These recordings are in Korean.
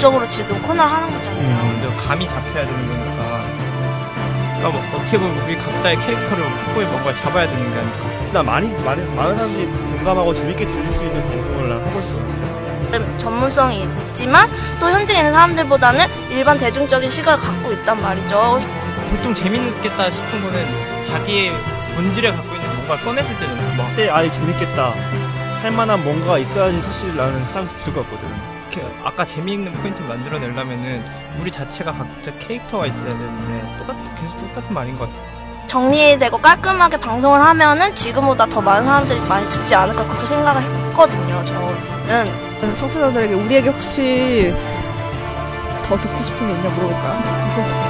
목적으로 지금 코너를 하는 거잖아요. 음, 근데 감이 잡혀야 되는 거니까. 그러니까 뭐 어떻게 보면 우리 각자의 캐릭터를 코에 뭔가 잡아야 되는 게 아닐까. 나 많이 많이 많은 사람들이 공감하고 재밌게 들을 수 있는 방송을 난 하고 싶어요. 전문성이 있지만 또 현직에 있는 사람들보다는 일반 대중적인 시각을 갖고 있단 말이죠. 보통 재밌겠다 싶은 거는 자기의 본질에 갖고 있는 뭔가를 꺼냈을 때는 뭐 그때 아예 재밌겠다 할 만한 뭔가가 있어야지 사실 나는 사람들 들을 것 같거든. 이렇게 아까 재미있는 포인트를 만들어내려면은 우리 자체가 각자 캐릭터가 있어야 되는데 똑같은 계속 똑같은 말인 것 같아. 정리되고 깔끔하게 방송을 하면은 지금보다 더 많은 사람들이 많이 듣지 않을까 그렇게 생각을 했거든요. 저는 청취자들에게 우리에게 혹시 더 듣고 싶은 게 있냐 물어볼까요?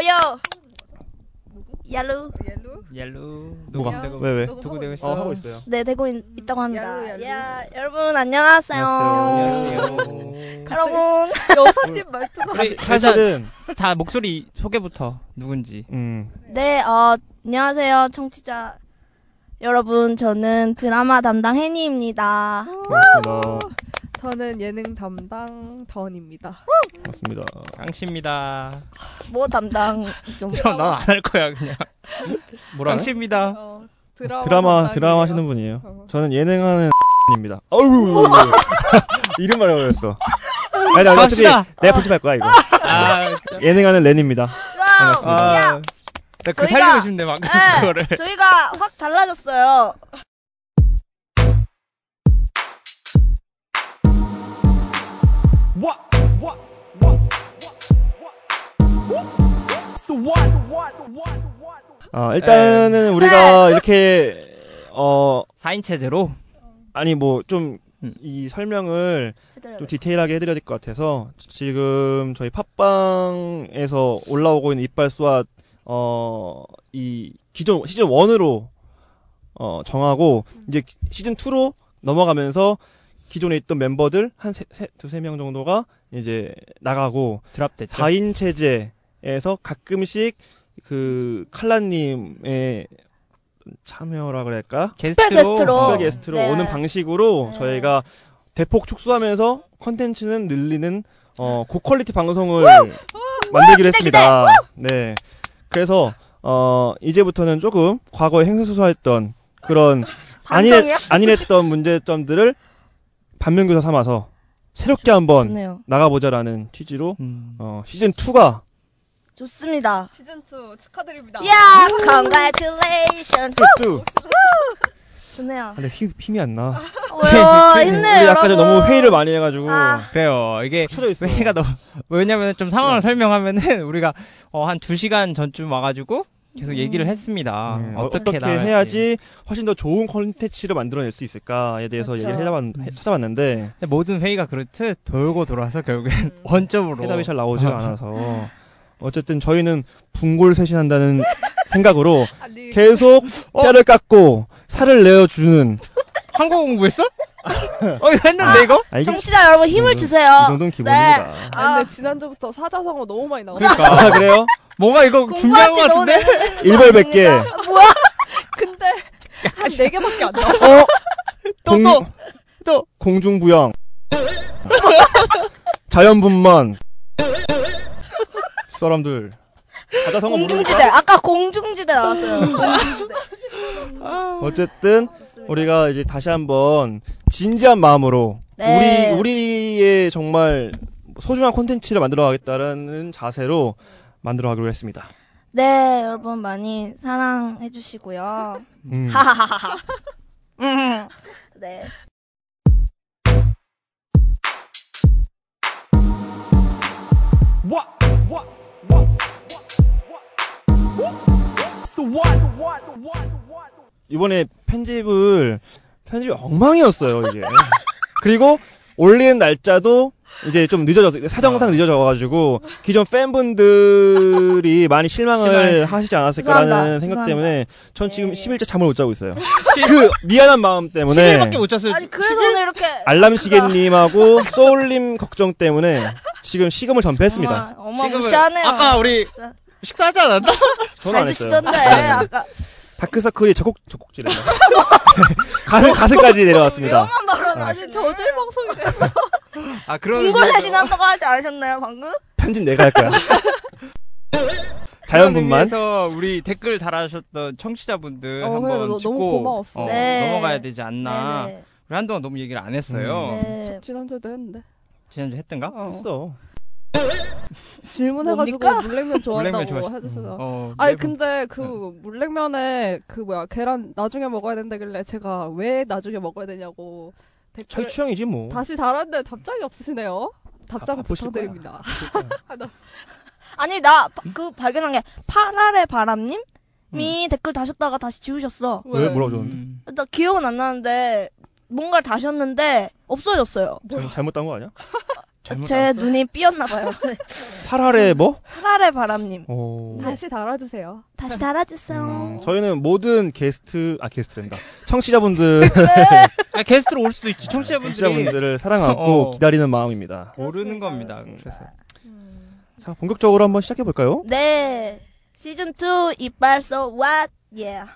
요요 야루 옐로 뭐가? 녹음되고 왜, 왜? 녹음되고 있어. 어 하고 있어요. 네 되고 있, 다고 합니다. 야루, 야루. 야 여러분 안녕하세요. 여러분 여사님 말투가 우리 사실은 다 목소리 소개부터 누군지. 음 네 어, 안녕하세요 청취자 여러분 저는 드라마 담당 혜니입니다. 반갑습니다. 저는 예능 담당 던입니다. 반갑습니다. 깡씨입니다. 뭐 담당 좀 난안 할 거야 그냥. 뭐라? 깡씨입니다. 어, 드라마 드라마. 드라마 하시는 분이에요. 어. 저는 예능하는 입니다. 어우 이름 말해버렸어. 아니 나 어차피. 내가 편집할 거야 이거. 아, 예능하는 렌입니다. 와우 반갑습니다. 야 아, 나그 살리고 싶네 방금 네. 그거를. 저희가 확 달라졌어요. 아 일단은 우리가 이렇게 어 4인 체제로. 아니 뭐좀 음. 이 설명을 해드려요. 좀 디테일하게 해드려야 될 것 같아서 지금 저희 팟빵에서 올라오고 있는 이빨 쏘아 어이 기존 시즌 1으로 어 정하고 이제 시즌 2로 넘어가면서 기존에 있던 멤버들 한 세, 세, 두세 명 정도가 이제 나가고 드랍됐죠. 4인 체제에서 가끔씩 그 칼라님의 참여라 그럴까? 게스트로, 게스트로. 게스트로 네. 오는 방식으로 네. 저희가 대폭 축소하면서 컨텐츠는 늘리는 어, 고퀄리티 방송을 만들기로 했습니다. 네. 그래서 어, 이제부터는 조금 과거에 행사수사했던 그런 반성이야? 아니랬던 문제점들을 반면교사 삼아서 새롭게 한번 좋네요. 나가보자라는 취지로 음. 어, 시즌 2가 좋습니다. 시즌 2 축하드립니다. 야, congratulations. 또 좋네요. 근데 힘, 힘이 안 나. 왜요? 힘내요, 우리 아까 전 여러분. 너무 회의를 많이 해가지고 아. 그래요. 이게. 회의가 너무 왜냐면 좀 상황을 설명하면은 우리가 어, 한 2 시간 전쯤 와가지고 계속 얘기를 했습니다. 네, 어떻게, 어떻게. 해야지 훨씬 더 좋은 콘텐츠를 만들어낼 수 있을까에 대해서 그렇죠. 얘기를 해봤, 해- 찾아봤는데 모든 회의가 그렇듯 돌고 돌아서 결국엔 원점으로 해답이 잘 나오지가 않아서 어쨌든 저희는 분골 쇄신한다는 생각으로 아니, 계속 뼈를 깎고 살을 내어주는 한국 공부했어? 어 이거 했는데 이거? 아, 정치자 여러분 힘을 이 주세요. 정도는 기본입니다. 아, 근데 지난주부터 사자성어 너무 많이 나왔어. 그러니까 아 그래요? 뭔가 이거 준비한 것 공부할 때 너무 같은데? 일벌백계 뭐야? 근데 한 4개밖에 안 나와. 어? 공, 또, 또. 공중부영 자연분만 사람들 바다성어 공중지대. 아까 공중지대 나왔어요. 공중지대. 어쨌든 좋습니다. 우리가 이제 다시 한번 진지한 마음으로 네. 우리 우리의 정말 소중한 콘텐츠를 만들어 가겠다라는 자세로 만들어 가기로 했습니다. 네, 여러분 많이 사랑해 주시고요. 음. 하하하하. 음. 네. 이번에 편집을 편집이 엉망이었어요 이게. 그리고 올리는 날짜도 이제 좀 늦어져서 사정상 늦어져가지고 기존 팬분들이 많이 실망을. 하시지 않았을까라는 죄송합니다. 생각 죄송합니다. 때문에 전 지금 네. 10일째 잠을 못 자고 있어요. 그 미안한 마음 때문에 10일밖에 못 잤어요. 아니 그래서 오늘 이렇게 알람 시계님하고 소울님 걱정 때문에 지금 시금을 전폐했습니다. 정말 어마 지금은 무시하네요. 아까 우리. 식사하지 않았나? 저는 안잘 했어요. 드시던데 아까 다크서클이 저곡 저곡지래. 가슴 가슴까지 내려왔습니다. 위험한 발언 아. 아직 저질 방송이 돼서 아 그런 의미에서- 대신한다고 하지 않으셨나요 방금? 편집 내가 할 거야. 자연분만. 의미에서 우리 댓글 달아주셨던 청취자분들 어, 한번 짚고 너무 고마웠어. 어, 네. 넘어가야 되지 않나. 네네. 우리 한동안 너무 얘기를 안 했어요. 음. 네. 지난주에도 했는데. 지난주 했던가? 어. 했어. 질문해가지고 뭡니까? 물냉면 좋아한다고 물냉면 해주셔서. 어, 아니 매번- 근데 그 물냉면에 그 뭐야 계란 나중에 먹어야 된다길래 제가 왜 나중에 먹어야 되냐고 댓글 취향이지 뭐. 다시 달았는데 답장이 없으시네요. 답장 아. 부탁드립니다. 아니 나 그 발견한 게 파랄의 바람님 이 음. 댓글 다셨다가 다시 지우셨어. 왜 뭐라고 줬는데? 음. 나 기억은 안 나는데 뭔가를 다셨는데 없어졌어요. 잘못 잘못한 거 아니야? 제 알았어? 눈이 삐었나 봐요. 8할에 뭐? 파랄의 바람님 어. 다시 달아주세요. 다시 달아주세요. 음, 저희는 모든 게스트 아 게스트랜다. 청취자분들 아, 게스트로 올 수도 있지. 청취자분들이 청취자분들을 사랑하고 어. 기다리는 마음입니다. 모르는 겁니다. 그렇습니다. 그래서 자 본격적으로 한번 시작해 볼까요? 네. 시즌 2 이빨 so what? Yeah.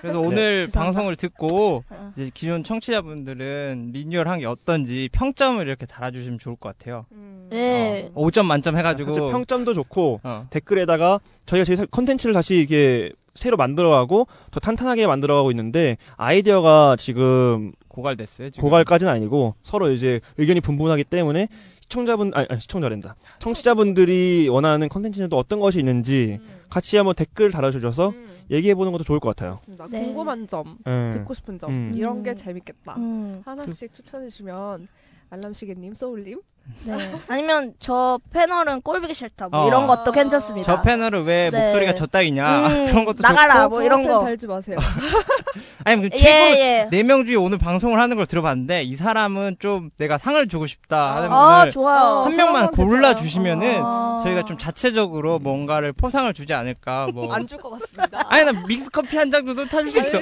그래서 오늘 죄송합니다. 방송을 듣고 어. 이제 기존 청취자분들은 리뉴얼 한 게 어떤지 평점을 이렇게 달아주시면 좋을 것 같아요. 네. 어, 5점 만점 해가지고 사실 평점도 좋고 어. 댓글에다가 저희가 저희 컨텐츠를 다시 이게 새로 만들어가고 더 탄탄하게 만들어가고 있는데 아이디어가 지금 고갈됐어요. 지금. 고갈까지는 아니고 서로 이제 의견이 분분하기 때문에 시청자분 아니, 아니 시청자랜다 청취자분들이 원하는 컨텐츠는 또 어떤 것이 있는지 같이 한번 댓글 달아주셔서 얘기해 보는 것도 좋을 것 같아요. 그렇습니다. 네. 궁금한 점, 음. 듣고 싶은 점 음. 이런 게 음. 재밌겠다. 음, 하나씩 추천해 주시면 알람시계님, 소울님. 네. 아니면 저 패널은 꼴보기 싫다. 뭐 어. 이런 것도 괜찮습니다. 저 패널은 왜 네. 목소리가 저 따위냐 음, 그런 것도 나가라. 좋고 뭐 이런 거. 달지 마세요. 아니 그 예, 최고 예. 네명 중에 오늘 방송을 하는 걸 들어봤는데 이 사람은 좀 내가 상을 주고 싶다 하는 아, 분을 좋아요. 한 명만 그런 건 골라. 주시면은 아. 저희가 좀 자체적으로 뭔가를 포상을 주지 않을까 뭐 안 줄 것 같습니다. 아니 나 믹스 커피 한 잔 정도 타줄 수 있어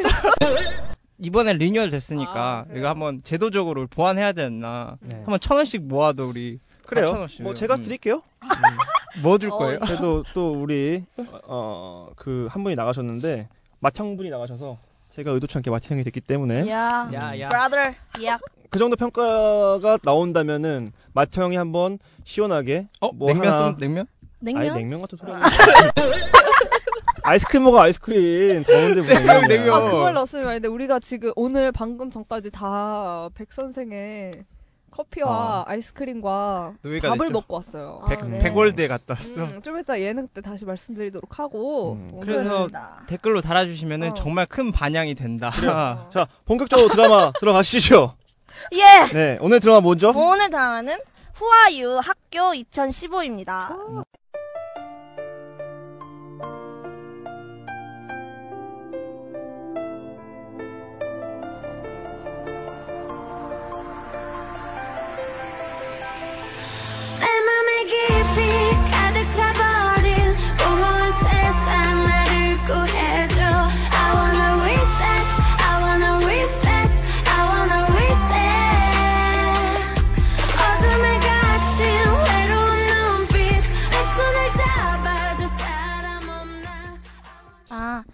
이번에 리뉴얼 됐으니까 아? 이거 한번 제도적으로 보완해야 되나 네. 한번 천 원씩 모아도 우리 그래요. 4,000원씩이요. 뭐 제가 음. 드릴게요. 뭐줄 어, 거예요? 그래도 또 우리 어 그 한 분이 나가셨는데 맏형 분이 나가셔서 제가 의도치 않게 맏형이 됐기 때문에 야. 야, 야. brother. 야. 그 정도 평가가 나온다면은 맏형이 한번 시원하게 어? 뭐 냉면 하나- 냉면? 냉면? 아예 냉면 같은 소리 아이스크림 먹어 아이스크림 더운데 뭐 냉면, 냉면이야. 냉면. 아, 그걸 넣었으면 아닌데 우리가 지금 오늘 방금 전까지 다 백 선생의 커피와 아 이스크림과 노예가 밥을 됐죠. 먹고 왔어요. 아, 백, 네. 백월드에 갔다 왔어 음, 좀 이따 예능 때 다시 말씀드리도록 하고 음, 오늘 그래서 그렇습니다. 댓글로 달아주시면은 어. 정말 큰 반향이 된다 자 본격적으로 드라마 들어가시죠. 예. 네 오늘 드라마 뭐죠? 오늘 드라마는 후아유 학교 2015입니다.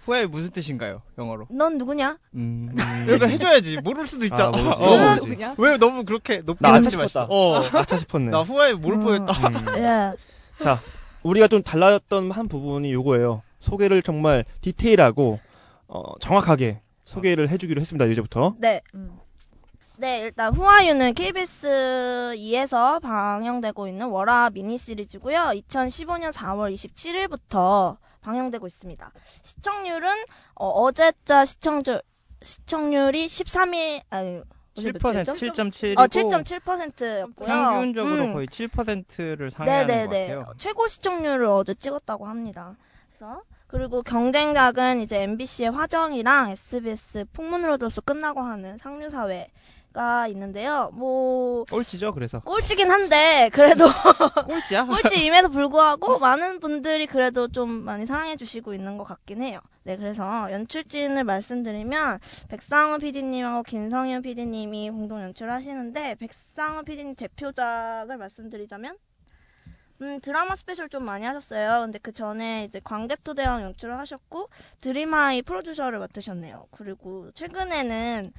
후에 무슨 뜻인가요 영어로? 넌 누구냐? 음, 이거 해줘야지 모를 수도 있잖아. 아, 모르지. 어. 모르지. 그냥 왜 너무 그렇게 높게 나 아차 싶었다. 마시고. 어. 아차 싶었네. 나 후에 모를 음. 뻔했다. 음. 예. 자, 우리가 좀 달랐던 한 부분이 요거예요. 소개를 정말 디테일하고 어, 정확하게 소개를 해주기로 했습니다. 이제부터. 네. 음. 네, 일단 후아유는 KBS 2에서 방영되고 있는 월화 미니 시리즈고요. 2015년 4월 27일부터 방영되고 있습니다. 시청률은 어, 제자 시청률 시청률이 13일 아니 7% 7.7? 7.7이고 어, 7.7%였고요. 평균적으로 거의 7%를 상회하는 것 네네네. 같아요. 최고 시청률을 어제 찍었다고 합니다. 그래서 그리고 경쟁작은 이제 MBC의 화정이랑 SBS 풍문으로 들어서 끝나고 하는 상류사회 가 있는데요. 뭐 꼴찌죠, 그래서. 꼴찌긴 한데 그래도 꼴찌야? 꼴찌임에도 불구하고 많은 분들이 그래도 좀 많이 사랑해 주시고 있는 것 같긴 해요. 네, 그래서 연출진을 말씀드리면 백상훈 PD님하고 김성윤 PD님이 공동 연출하시는데 백상훈 PD님 대표작을 말씀드리자면 음, 드라마 스페셜 좀 많이 하셨어요. 근데 그 전에 이제 광개토 대왕 연출을 하셨고 드림하이 프로듀서를 맡으셨네요. 그리고 최근에는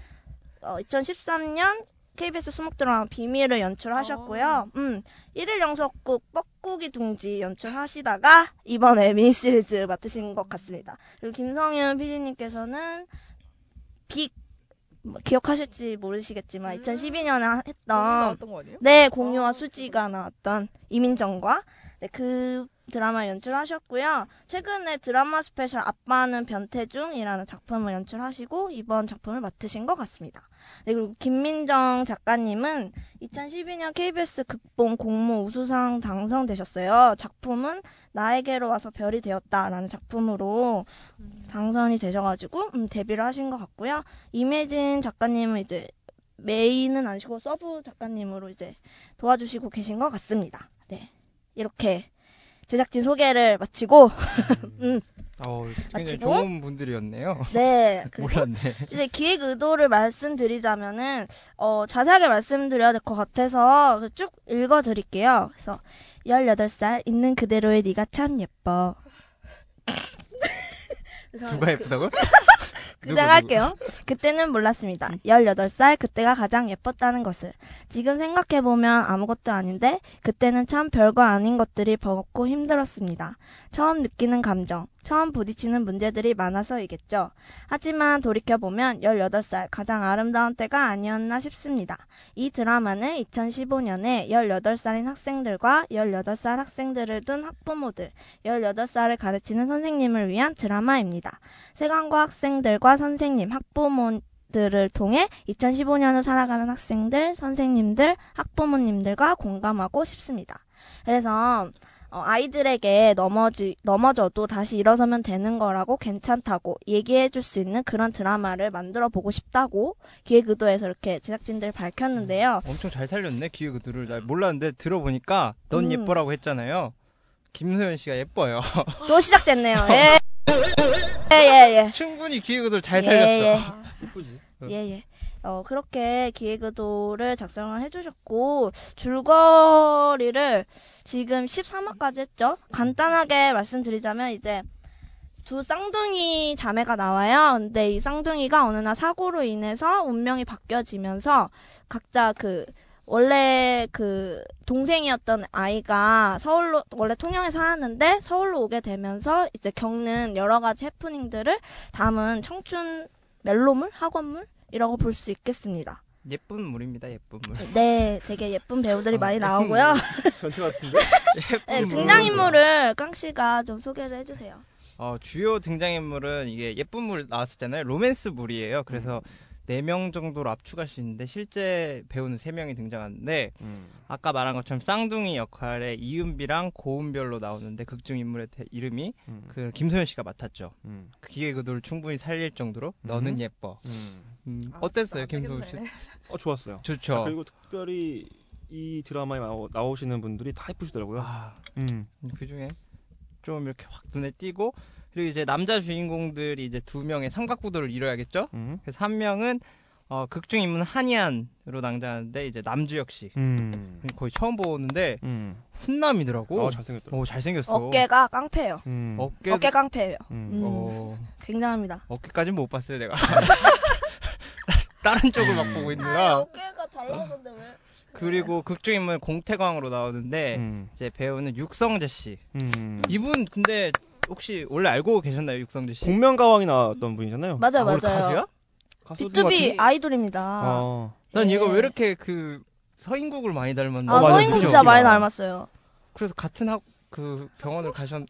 어, 2013년 KBS 수목 드라마 비밀을 연출하셨고요. 음, 일일 연속극 뻐꾸기 둥지 연출하시다가 이번에 미니시리즈 맡으신 것 같습니다. 그리고 김성윤 PD님께서는 빅 뭐, 기억하실지 모르시겠지만 2012년에 했던? 네, 공유와 수지가 나왔던 이민정과 네, 그 드라마 연출하셨고요. 최근에 드라마 스페셜 아빠는 변태중이라는 작품을 연출하시고 이번 작품을 맡으신 것 같습니다. 네, 그리고 김민정 작가님은 2012년 KBS 극본 공모 우수상 당선되셨어요. 작품은 나에게로 와서 별이 되었다라는 작품으로 당선이 되셔가지고 음, 데뷔를 하신 것 같고요. 임예진 작가님은 이제 메인은 아니시고 서브 작가님으로 이제 도와주시고 계신 것 같습니다. 네. 이렇게 제작진 소개를 마치고, 음, 어, 마치고? 좋은 분들이었네요. 네. 몰랐네. 이제 기획 의도를 말씀드리자면은, 어, 자세하게 말씀드려야 될 것 같아서 쭉 읽어드릴게요. 그래서, 18살 있는 그대로의 네가 참 예뻐. 누가 예쁘다고? 그냥 할게요. 그때는 몰랐습니다. 18살 그때가 가장 예뻤다는 것을. 지금 생각해보면 아무것도 아닌데 그때는 참 별거 아닌 것들이 버겁고 힘들었습니다. 처음 느끼는 감정, 처음 부딪히는 문제들이 많아서이겠죠. 하지만 돌이켜보면 18살 가장 아름다운 때가 아니었나 싶습니다. 이 드라마는 2015년에 18살인 학생들과 18살 학생들을 둔 학부모들, 18살을 가르치는 선생님을 위한 드라마입니다. 세관과 학생들과 선생님, 학부모 들을 통해 2015년을 살아가는 학생들, 선생님들, 학부모님들과 공감하고 싶습니다. 그래서 어, 아이들에게 넘어지, 넘어져도 다시 일어서면 되는 거라고 괜찮다고 얘기해 줄 수 있는 그런 드라마를 만들어 보고 싶다고 기획 의도에서 이렇게 제작진들 밝혔는데요. 엄청 잘 살렸네, 기획 의도를. 나 몰랐는데 들어보니까 넌 음. 예뻐라고 했잖아요. 김소연 씨가 예뻐요. 또 시작됐네요. 예. 예, 예, 예. 충분히 기획 의도를 잘 예, 살렸어. 예, 예. 어, 그렇게 기획의도를 작성을 해주셨고, 줄거리를 지금 13화까지 했죠? 간단하게 말씀드리자면, 이제, 두 쌍둥이 자매가 나와요. 근데 이 쌍둥이가 어느 날 사고로 인해서 운명이 바뀌어지면서, 각자 그, 원래 그 동생이었던 아이가 서울로 원래 통영에 살았는데 서울로 오게 되면서 이제 겪는 여러 가지 해프닝들을 담은 청춘 멜로물 학원물 이라고 볼 수 있겠습니다. 예쁜 물입니다, 예쁜 물. 네, 되게 예쁜 배우들이 아, 많이 예쁜 나오고요. 전체 같은데? 네, 예쁜 등장인물을 깡 씨가 좀 소개를 해주세요. 어, 주요 등장인물은 이게 예쁜 물 나왔었잖아요. 로맨스 물이에요. 그래서 네 명 정도로 압축할 수 있는데 실제 배우는 세 명이 등장하는데 음. 아까 말한 것처럼 쌍둥이 역할에 이은비랑 고은별로 나오는데 극중 인물의 대- 이름이 음. 그 김소연 씨가 맡았죠. 음. 그 기획 의도를 충분히 살릴 정도로 너는 음. 예뻐. 음. 음, 아, 어땠어요, 김소연 씨? 어, 좋았어요. 좋죠. 아, 그리고 특별히 이 드라마에 나오, 나오시는 분들이 다 예쁘시더라고요. 아, 음. 그 중에 좀 이렇게 확 눈에 띄고 그리고 이제 남자 주인공들이 이제 두 명의 삼각구도를 이뤄야겠죠. 음. 그래서 한 명은 어, 극중 인물 한이안으로 낭자하는데 이제 남주혁 씨 음. 거의 처음 보는데 음. 훈남이더라고. 어, 잘생겼더라고. 오 잘생겼어. 어깨가 깡패예요. 음. 어깨 어깨 깡패예요. 음. 음. 어, 굉장합니다. 어깨까지는 못 봤어요 내가. 다른 쪽을 막 보고 있느라. 어깨가 잘 나오던데 왜? 그리고 극중 인물 공태광으로 나오는데 음. 이제 배우는 육성재 씨. 음. 이분 근데 혹시 원래 알고 계셨나요 육성재 씨? 복면가왕이 나왔던 분이잖아요. 맞아 요, 아, 원래 맞아요. 가수야? 가수인 것 B2B 같은데? 아이돌입니다. 어. 난 예. 얘가 왜 이렇게 그 서인국을 많이 닮았나? 아, 어, 맞아, 서인국 그죠? 진짜 많이 닮았어요. 그래서 같은 학 그 병원을 가셨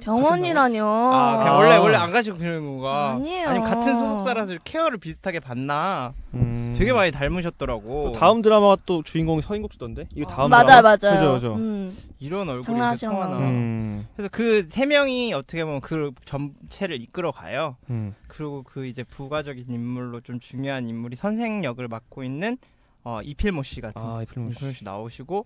병원이라뇨. 아, 그냥 아. 원래 원래 안 가시고 그런 건가? 아니에요. 아니면 같은 소속사라서 케어를 비슷하게 받나? 음. 되게 많이 닮으셨더라고. 또 다음 드라마가 또 주인공이 서인국 씨던데? 이거 다음 맞아요, 드라마? 맞아요. 그죠, 그죠. 음. 이런 얼굴이 통하나. 거예요. 음. 그래서 그 세 명이 어떻게 보면 그 전체를 이끌어 가요. 음. 그리고 그 이제 부가적인 인물로 좀 중요한 인물이 선생 역을 맡고 있는 어, 이필모 씨 같은 아, 이 필름. 이필모 씨 나오시고 요-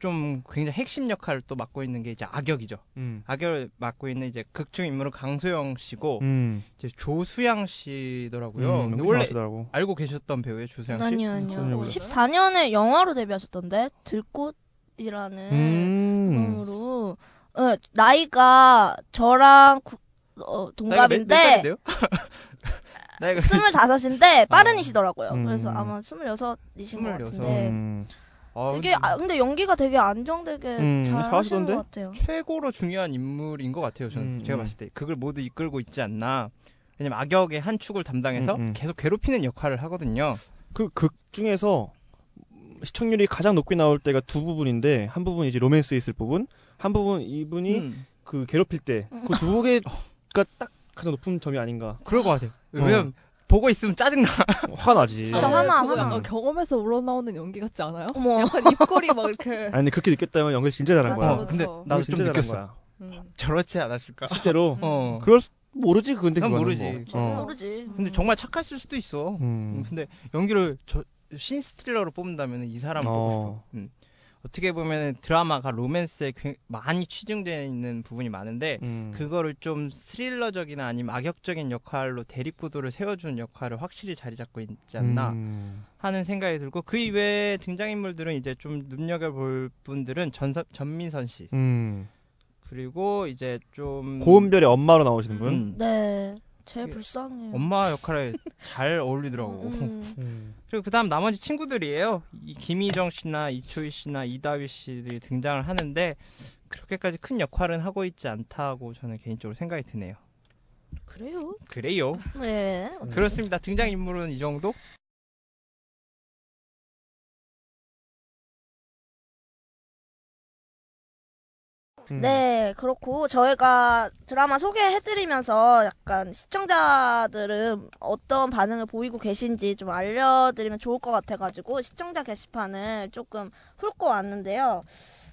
좀 굉장히 핵심 역할을 또 맡고 있는 게 이제 악역이죠. 음. 악역을 맡고 있는 이제 극중 인물은 강소영 씨고 음. 이제 조수양 씨더라고요. 음, 근데 원래 원래 더라고 알고 계셨던 배우예요, 조수양 씨? 아니요, 아니요. 몰라요. 14년에 영화로 데뷔하셨던데 들꽃이라는 음. 이름으로 어, 나이가 저랑 구- 어, 동갑인데? 나이가 스물다섯인데 빠른이시더라고요. 음. 그래서 아마 스물여섯이신 것 스물여섯. 같은데 음. 아, 되게 아, 근데 연기가 되게 안정되게 음, 잘 하시는? 것 같아요. 최고로 중요한 인물인 것 같아요. 저는 음, 제가 음. 봤을 때 그걸 모두 이끌고 있지 않나. 왜냐면 악역의 한 축을 담당해서 음, 음. 계속 괴롭히는 역할을 하거든요. 그 극 중에서 시청률이 가장 높게 나올 때가 두 부분인데 한 부분 이제 로맨스 있을 부분, 한 부분 이분이 음, 그 괴롭힐 때 그 두 개가 딱 가장 높은 점이 아닌가. 그럴 것 같아요. 왜냐면 보고 있으면 짜증나. 화가 나지. 진짜 그거 하나. 약간 경험에서 우러나오는 연기 같지 않아요? 어머. 약간 입꼬리 막 이렇게. 아니 근데 그렇게 느꼈다면 연기 진짜 잘한 맞아, 거야. 어, 근데. 나도 좀 느꼈어. 거야. 음. 저렇지 않았을까? 실제로. 어. 그럴 수, 모르지 근데 난 모르지. 뭐. 어. 모르지. 근데 정말 착했을 수도 있어. 음, 음. 근데 연기를 저 신스틸러로 뽑는다면 이 사람 보고 어. 싶어. 음. 어떻게 보면 드라마가 로맨스에 굉- 많이 취중되어 있는 부분이 많은데 음. 그거를 좀 스릴러적이나 아니면 악역적인 역할로 대립구도를 세워주는 역할을 확실히 자리 잡고 있지 않나 음. 하는 생각이 들고 그 이외에 등장인물들은 이제 좀 눈여겨볼 분들은 전서, 전민선 씨 음. 그리고 이제 좀 고은별의 엄마로 나오시는 분. 음, 네. 제일 그 불쌍해요. 엄마 역할에 잘 어울리더라고 음. 음. 그리고 그다음 나머지 친구들이에요. 이 김희정 씨나 이초희 씨나 이다위 씨들이 등장을 하는데 그렇게까지 큰 역할은 하고 있지 않다고 저는 개인적으로 생각이 드네요. 그래요? 그래요. 네. 그렇습니다. 등장 인물은 이 정도? 음. 네, 그렇고 저희가 드라마 소개해드리면서 약간 시청자들은 어떤 반응을 보이고 계신지 좀 알려드리면 좋을 것 같아가지고 시청자 게시판을 조금 훑고 왔는데요.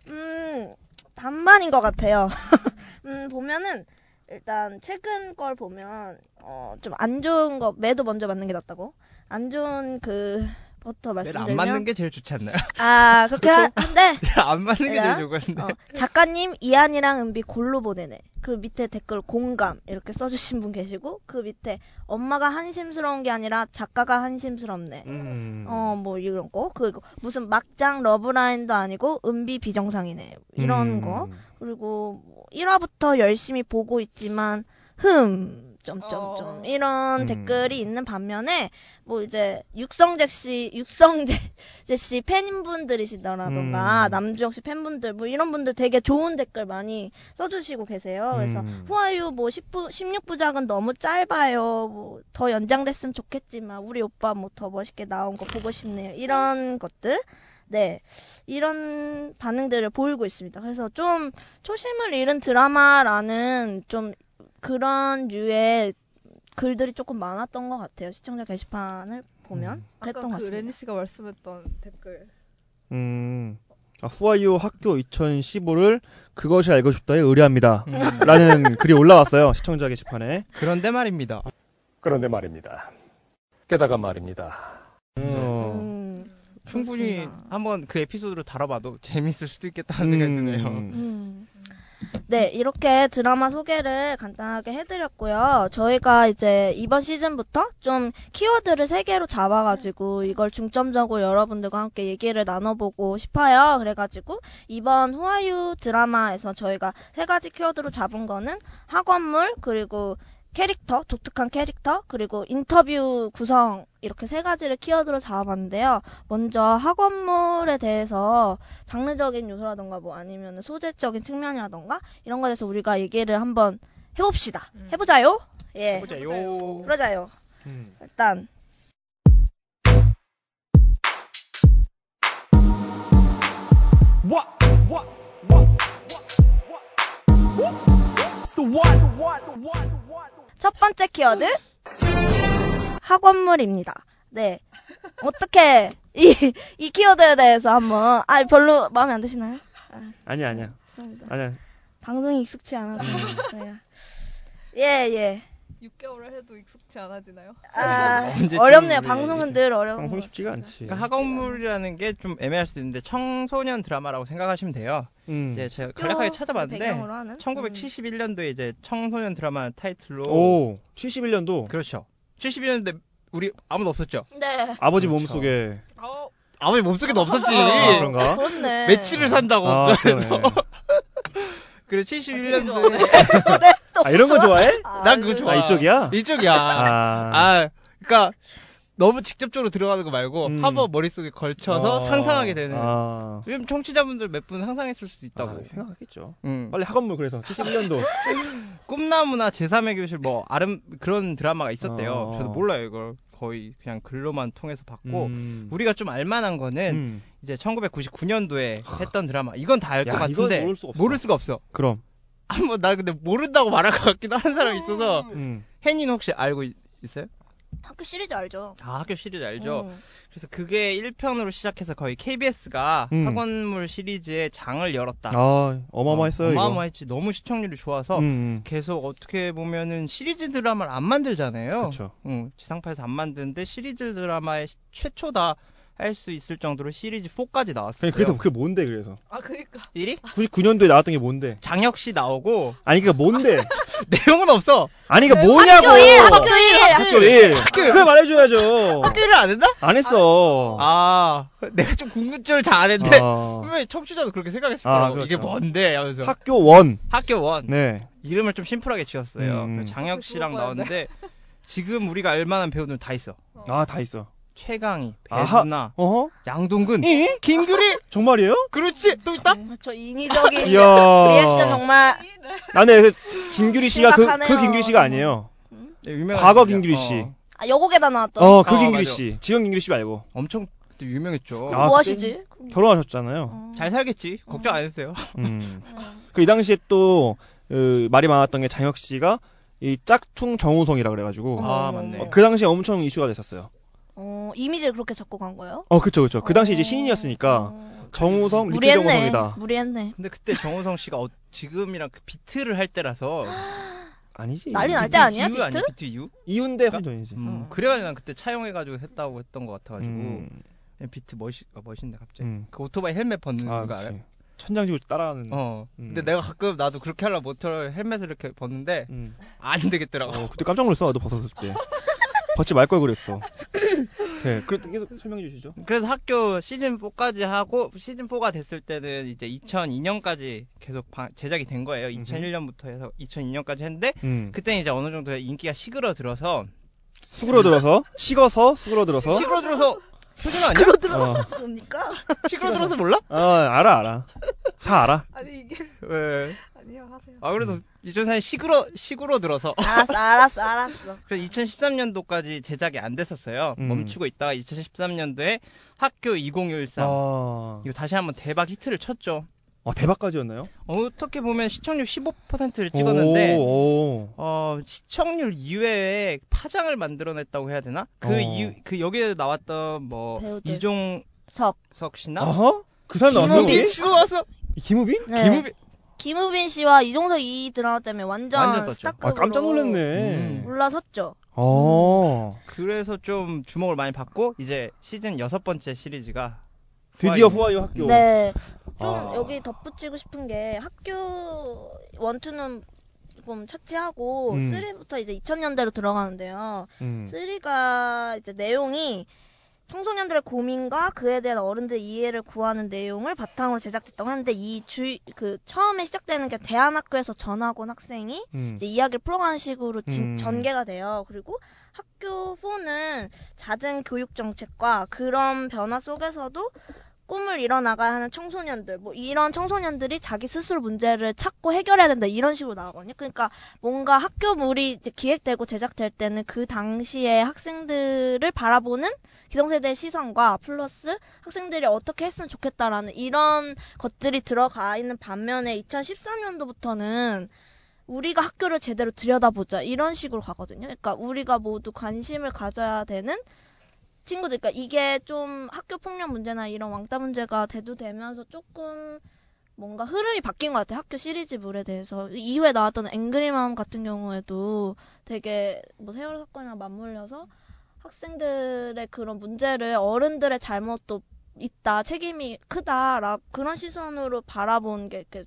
음, 반반인 것 같아요. 음, 보면은 일단 최근 걸 보면 어, 좀 안 좋은 거 매도 먼저 맞는 게 낫다고. 안 좋은 그 버터 말씀드리면 안 맞는 게 제일 좋지 않나요? 아 그렇게 하- 한데 안 맞는 게 제일 내가? 좋거든요. 어, 작가님 이한이랑 은비 골로 보내네. 그 밑에 댓글 공감 이렇게 써주신 분 계시고 그 밑에 엄마가 한심스러운 게 아니라 작가가 한심스럽네. 음. 어뭐 이런 거 그리고 무슨 막장 러브라인도 아니고 은비 비정상이네 이런 음. 거 그리고 뭐 1화부터 열심히 보고 있지만 흠 점점점 어. 이런 음. 댓글이 있는 반면에 뭐 이제 육성재 씨 육성재 씨 팬분들이시더라던가 음. 남주혁 씨 팬분들 뭐 이런 분들 되게 좋은 댓글 많이 써주시고 계세요. 그래서 음. 후아유 뭐 10부 16부작은 너무 짧아요. 뭐 더 연장됐으면 좋겠지만 우리 오빠 뭐 더 멋있게 나온 거 보고 싶네요. 이런 것들. 네. 이런 반응들을 보이고 있습니다. 그래서 좀 초심을 잃은 드라마라는 좀 그런 류의 글들이 조금 많았던 것 같아요. 시청자 게시판을 보면. 음. 그랬던 아까 것그 같습니다. 레니 씨가 말씀했던 댓글. 음. 아, 후아이오 학교 2015를 그것이 알고 싶다에 의뢰합니다. 음. 라는 글이 올라왔어요. 시청자 게시판에. 그런데 말입니다. 그런데 말입니다. 게다가 말입니다. 어. 음, 충분히 그렇습니다. 한번 그 에피소드로 다뤄봐도 재밌을 수도 있겠다는 생각이 드네요. 음. 네, 이렇게 드라마 소개를 간단하게 해드렸고요. 저희가 이제 이번 시즌부터 좀 키워드를 세 개로 잡아가지고 이걸 중점적으로 여러분들과 함께 얘기를 나눠보고 싶어요. 그래가지고 이번 후아유 드라마에서 저희가 세 가지 키워드로 잡은 거는 학원물, 그리고 캐릭터, 독특한 캐릭터, 그리고 인터뷰 구성, 이렇게 세 가지를 키워드로 잡아봤는데요. 먼저 학원물에 대해서 장르적인 요소라던가 뭐 아니면 소재적인 측면이라던가 이런 거에 대해서 우리가 얘기를 한번 해봅시다. 해보자요. 예. 해보자요. 그러자요. 음. 일단 첫 번째 키워드 학원물입니다. 네. 어떻게 이, 이 키워드에 대해서 한번 아 별로 마음에 안 드시나요? 아니야 아니야 죄송합니다. 아니야. 방송이 익숙치 않아서. 음. 네. 예, 예. 6개월을 해도 익숙치 않아지나요? 아, 언제쯤 어렵네요. 방송은 늘 어려운 방송 것 쉽지가. 않지. 그러니까 학원물이라는 게 좀 애매할 수도 있는데 청소년 드라마라고 생각하시면 돼요. 음. 이제 제가 간략하게 찾아봤는데 배경으로 하는? 음. 1971년도에 이제 청소년 드라마 타이틀로 오 71년도 그렇죠. 71년도에 우리 아무도 없었죠. 음. 네. 아버지 그렇죠. 몸속에 어, 아무리 몸속에도 없었지. 아, 그런가? 그렇네. 며칠을 산다고. 아 그러네. 그래 71년도에 아 이런 거 좋아해? 아, 난 그거 그- 좋아. 아 이쪽이야? 이쪽이야. 아, 아, 그러니까 너무 직접적으로 들어가는 거 말고 음. 한번 머릿속에 걸쳐서 어. 상상하게 되는. 아, 요즘 청취자분들 몇 분 상상했을 수도 있다고. 아, 생각하겠죠. 음. 빨리 학원물 그래서 71년도. 꿈나무나 제3의 교실 뭐 아름 그런 드라마가 있었대요. 어. 저도 몰라요 이걸 거의 그냥 글로만 통해서 봤고 음. 우리가 좀 알만한 거는 음. 이제 1999년도에 했던 드라마 이건 다 알 것 같은데 모를 수가 없어. 모를 수가 없어. 그럼. 한번 나 근데 모른다고 말할 것 같기도 한 사람이 있어서 음. 혜니는 혹시 알고 있- 있어요? 학교 시리즈 알죠? 아 학교 시리즈 알죠. 음. 그래서 그게 1편으로 시작해서 거의 KBS가 음. 학원물 시리즈의 장을 열었다. 아 어마어마했어요. 이거. 어마어마했지. 너무 시청률이 좋아서 음. 계속 어떻게 보면은 시리즈 드라마를 안 만들잖아요. 그렇죠. 응, 지상파에서 안 만드는데 시리즈 드라마의 시- 최초다 할 수 있을 정도로 시리즈 4까지 나왔어요. 그래서 그게 뭔데 그래서? 아 그니까 1위? 99년도에 나왔던 게 뭔데? 장혁 씨 나오고 아니 그니까 뭔데? 내용은 없어. 아니 그니까 뭐냐고. 학교 1, 학교 1! 학교 일. 그걸 말해줘야죠. 학교를 안 했나? 안 했어. 아, 내가 좀 궁금증을 잘안 했는데 어. 분명히 청취자도 그렇게 생각했을 아, 거라고. 그렇죠. 이게 뭔데? 하면서 학교 원. 학교 원 네. 이름을 좀 심플하게 지었어요. 음. 장혁 씨랑 나왔는데 지금 우리가 알만한 배우들 다 있어. 아다 있어. 최강희, 어허? 양동근, 이? 김규리. 정말이에요? 그렇지. 또 있다. 정말 저 인위적인 이야. 리액션 정말 나는 그래서 김규리 씨가 그. 그 김규리 씨가 아니에요. 네, 유명한 과거. 김규리 씨. 어. 아, 여곡에다 나왔던 어, 그 어, 김규리 맞아. 씨. 지금 김규리 씨 말고. 엄청 그때 유명했죠. 아, 뭐 하시지? 결혼하셨잖아요. 잘 살겠지. 걱정 안 했어요. 음. 그 이 당시에 또, 그, 말이 많았던 게 장혁 씨가 이 짝퉁 정우성이라 그래가지고. 아, 맞네. 어, 그 당시에 엄청 이슈가 됐었어요. 어, 이미지를 그렇게 잡고 간 거예요? 어, 그쵸, 그쵸. 그 당시 이제 어. 신인이었으니까. 어. 정우성, 리틀 무리했네. 정우성이다. 무리했네. 근데 그때 정우성 씨가 어, 지금이랑 그 비트를 할 때라서 아니지. 난리 날 때 아니야, 이후 비트? 아니야? 비트 이후? 이윤대 한전이지. 음, 그래가지고 난 그때 차용해가지고 했다고 했던 것 같아가지고 음, 그냥 비트 멋있 어, 멋있네 갑자기. 음. 그 오토바이 헬멧 벗는 아, 거 알아요? 그치. 천장지고 따라하는. 어. 음. 근데 내가 가끔 나도 그렇게 하려고 모터 헬멧을 이렇게 벗는데 음. 안 되겠더라고. 어, 그때 깜짝 놀랐어. 나도 벗었을 때. 벗지 말 걸 그랬어. 네, 그 계속 설명해 주시죠. 그래서 학교 시즌 4까지 하고 시즌 4가 됐을 때는 이제 2002년까지 계속 방- 제작이 된 거예요. 2001년부터 해서 2002년까지 했는데 음. 그때는 이제 어느 정도 인기가 시그러들어서 수그러들어서, 식어서, 수그러들어서. 시그러들어서 표준 아니야? 그러더라. 어, 뭡니까? 시그러들어서 몰라? 어, 알아, 알아. 다 알아. 아니 이게 왜? 아니요 하세요. 아 그래도 2004년 시그러 시그러들어서 알았어, 알았어, 알았어. 그래서 2013년도까지 제작이 안 됐었어요. 음. 멈추고 있다가 2013년도에 학교 2013 아, 이거 다시 한번 대박 히트를 쳤죠. 어, 대박까지였나요? 어떻게 보면 시청률 15%를 찍었는데 오, 오. 어, 시청률 이외에 파장을 만들어냈다고 해야 되나? 그 어. 이유, 그 여기에 나왔던 뭐 배우들. 이종석 석. 씨나 어허? 그 사람 나왔어? 김우빈. 치고 와서 김우빈? 네. 김우빈 김우빈 씨와 이종석 이 드라마 때문에 완전, 완전. 스타급으로 아, 깜짝 놀랐네. 음. 올라섰죠. 어. 그래서 좀 주목을 많이 받고 이제 시즌 여섯 번째 시리즈가 드디어 후아이. 후아유 학교. 네. 좀 아. 여기 덧붙이고 싶은 게 학교 원투는 좀 차치하고 음. 쓰리부터 이제 2000년대로 들어가는데요. 음. 쓰리가 이제 내용이 청소년들의 고민과 그에 대한 어른들의 이해를 구하는 내용을 바탕으로 제작됐다고 하는데 이 주 그 처음에 시작되는 게 대안학교에서 전학 온 학생이 음. 이제 이야기를 풀어가는 식으로 진- 음. 전개가 돼요. 그리고 학교 4는 잦은 교육 정책과 그런 변화 속에서도 꿈을 이뤄나가야 하는 청소년들, 뭐 이런 청소년들이 자기 스스로 문제를 찾고 해결해야 된다 이런 식으로 나오거든요. 그러니까 뭔가 학교물이 이제 기획되고 제작될 때는 그 당시에 학생들을 바라보는 기성세대의 시선과 플러스 학생들이 어떻게 했으면 좋겠다라는 이런 것들이 들어가 있는 반면에 2013년도부터는 우리가 학교를 제대로 들여다보자 이런 식으로 가거든요. 그러니까 우리가 모두 관심을 가져야 되는 친구들, 그러니까 이게 좀 학교 폭력 문제나 이런 왕따 문제가 대두되면서 조금 뭔가 흐름이 바뀐 것 같아요. 학교 시리즈물에 대해서 이후에 나왔던 앵그리맘 같은 경우에도 되게 뭐 세월호 사건이랑 맞물려서 학생들의 그런 문제를 어른들의 잘못도 있다, 책임이 크다 라 그런 시선으로 바라본 게 이렇게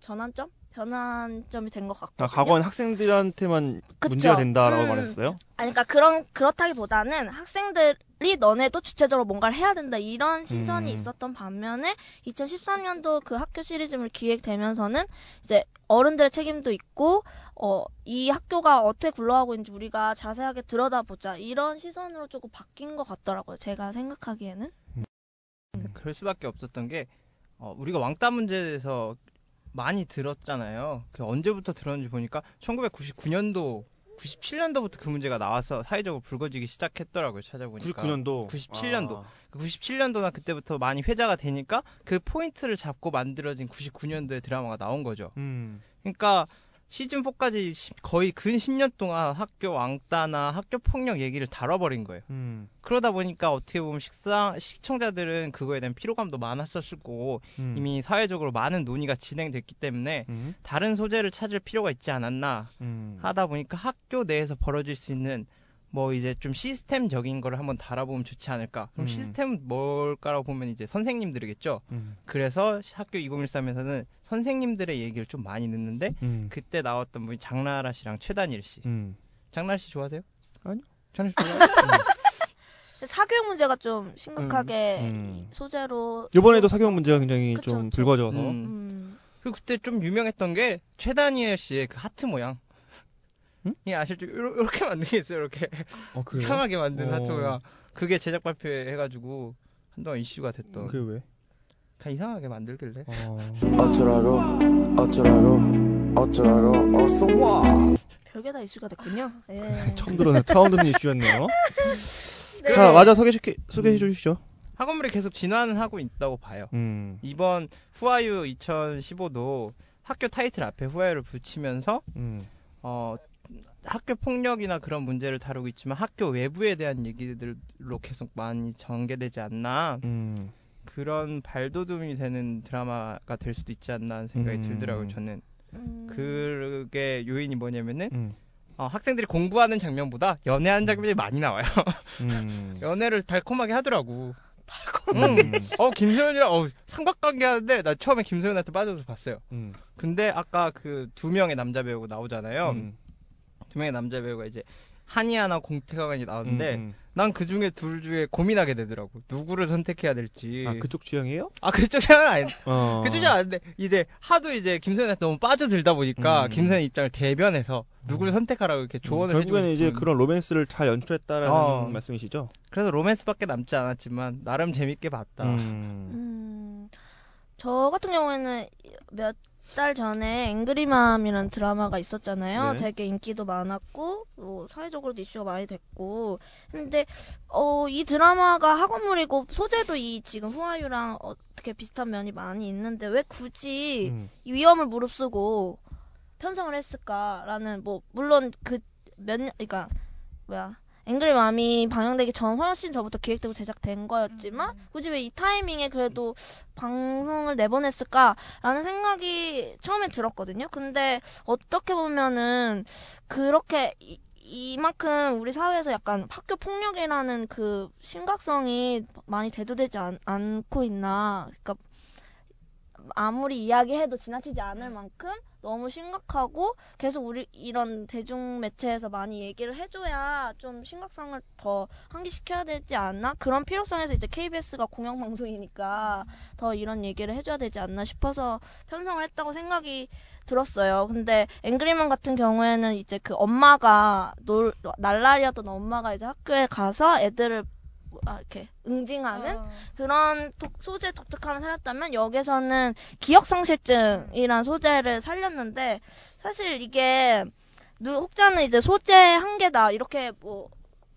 전환점, 변환점이 된 것 같거든요. 아, 과거엔 학생들한테만 그쵸. 문제가 된다라고 음. 말했어요. 아니, 그러니까 그런 그렇다기보다는 학생들 이 너네도 주체적으로 뭔가를 해야 된다 이런 시선이 음. 있었던 반면에 2013년도 그 학교 시리즈물 기획되면서는 이제 어른들의 책임도 있고 어 이 학교가 어떻게 굴러가고 있는지 우리가 자세하게 들여다보자 이런 시선으로 조금 바뀐 것 같더라고요. 제가 생각하기에는. 그럴 수밖에 없었던 게 어, 우리가 왕따 문제에서 많이 들었잖아요. 그 언제부터 들었는지 보니까 1999년도, 97년도부터 그 문제가 나와서 사회적으로 불거지기 시작했더라고요. 찾아보니까. 99년도. 97년도. 아. 97년도나 그때부터 많이 회자가 되니까 그 포인트를 잡고 만들어진 99년도의 드라마가 나온 거죠. 음. 그러니까 시즌 4까지 거의 근 10년 동안 학교 왕따나 학교 폭력 얘기를 다뤄버린 거예요. 음. 그러다 보니까 어떻게 보면 식사 시청자들은 그거에 대한 피로감도 많았었을 거고 음. 이미 사회적으로 많은 논의가 진행됐기 때문에 음. 다른 소재를 찾을 필요가 있지 않았나 음. 하다 보니까 학교 내에서 벌어질 수 있는 뭐 이제 좀 시스템적인 거를 한번 달아보면 좋지 않을까. 그럼 음. 시스템은 뭘까라고 보면 이제 선생님들이겠죠. 음. 그래서 학교 2013에서는 선생님들의 얘기를 좀 많이 듣는데 음. 그때 나왔던 분이 장나라 씨랑 최단일 씨. 음. 장나라 씨 좋아하세요? 아니요. 장나라 씨 좋아해요? 사교육 문제가 좀 심각하게 음. 소재로 이번에도 사교육 문제가 굉장히 그쵸, 좀. 불거져서 음. 음. 그리고 그때 좀 유명했던 게 최다니엘 씨의 그 하트 모양. 응? 이 아실 줄 이렇게 만든 게 있어요. 이렇게 어, 그래요? 이상하게 만든 어. 하트 모양. 그게 제작 발표해가지고 한동안 이슈가 됐던. 그게 왜? 그냥 이상하게 만들길래. 어. 어쩌라고 어쩌라고 어쩌라고 어서 와 별게 다 이슈가 됐군요. 예. 처음 들어서 처음 듣는 이슈였네요. 네. 자, 맞아 소개해 소개해 주시죠. 학원물이 계속 진화는 하고 있다고 봐요. 음. 이번 후아유 2015도 학교 타이틀 앞에 후아유를 붙이면서 음. 어 학교 폭력이나 그런 문제를 다루고 있지만 학교 외부에 대한 얘기들로 계속 많이 전개되지 않나 음. 그런 발돋움이 되는 드라마가 될 수도 있지 않나 하는 생각이 음. 들더라고요 저는 음. 그게 요인이 뭐냐면은 음. 어, 학생들이 공부하는 장면보다 연애하는 장면이 많이 나와요 음. 연애를 달콤하게 하더라고 달콤. 음. 어 김소연이랑 어 삼각관계 하는데 나 처음에 김소연한테 빠져서 봤어요 음. 근데 아까 그 두 명의 남자 배우가 나오잖아요 음. 두 명의 남자 배우가 이제 한이아나 공태가관이 나오는데 음, 음. 난그 중에 둘 중에 고민하게 되더라고. 누구를 선택해야 될지. 아 그쪽 취향이에요? 아, 그쪽 취향은 아닌데. 어. 그쪽 취향 아닌데. 이제 하도 이제 김소연한테 너무 빠져들다 보니까 음. 김소연 입장을 대변해서 누구를 선택하라고 이렇게 조언을 해주고 결국에는 이제. 그런 로맨스를 잘 연출했다라는 어. 말씀이시죠? 그래서 로맨스밖에 남지 않았지만 나름 재밌게 봤다. 음. 음, 저 같은 경우에는 몇 달 전에 앵그리맘이라는 드라마가 있었잖아요. 네. 되게 인기도 많았고, 뭐 사회적으로도 이슈가 많이 됐고. 근데, 어, 이 드라마가 학원물이고, 소재도 이 지금 후아유랑 어떻게 비슷한 면이 많이 있는데, 왜 굳이 음. 이 위험을 무릅쓰고 편성을 했을까라는, 뭐, 물론 그 몇 년, 그니까, 뭐야. 앵글맘이 방영되기 전 훨씬 전부터 기획되고 제작된 거였지만 굳이 왜 이 타이밍에 그래도 방송을 내보냈을까라는 생각이 처음에 들었거든요. 근데 어떻게 보면은 그렇게 이, 이만큼 우리 사회에서 약간 학교 폭력이라는 그 심각성이 많이 대두되지 않, 않고 있나. 그러니까 아무리 이야기해도 지나치지 않을 만큼 너무 심각하고 계속 우리 이런 대중 매체에서 많이 얘기를 해줘야 좀 심각성을 더 환기시켜야 되지 않나 그런 필요성에서 이제 KBS가 공영 방송이니까 더 이런 얘기를 해줘야 되지 않나 싶어서 편성을 했다고 생각이 들었어요. 근데 앵그리먼 같은 경우에는 이제 그 엄마가 놀 날라리였던 엄마가 이제 학교에 가서 애들을 아, 이렇게 응징하는 아. 그런 독- 소재 독특함을 살렸다면 여기서는 기억상실증이란 소재를 살렸는데 사실 이게 누 혹자는 이제 소재 한계다 이렇게 뭐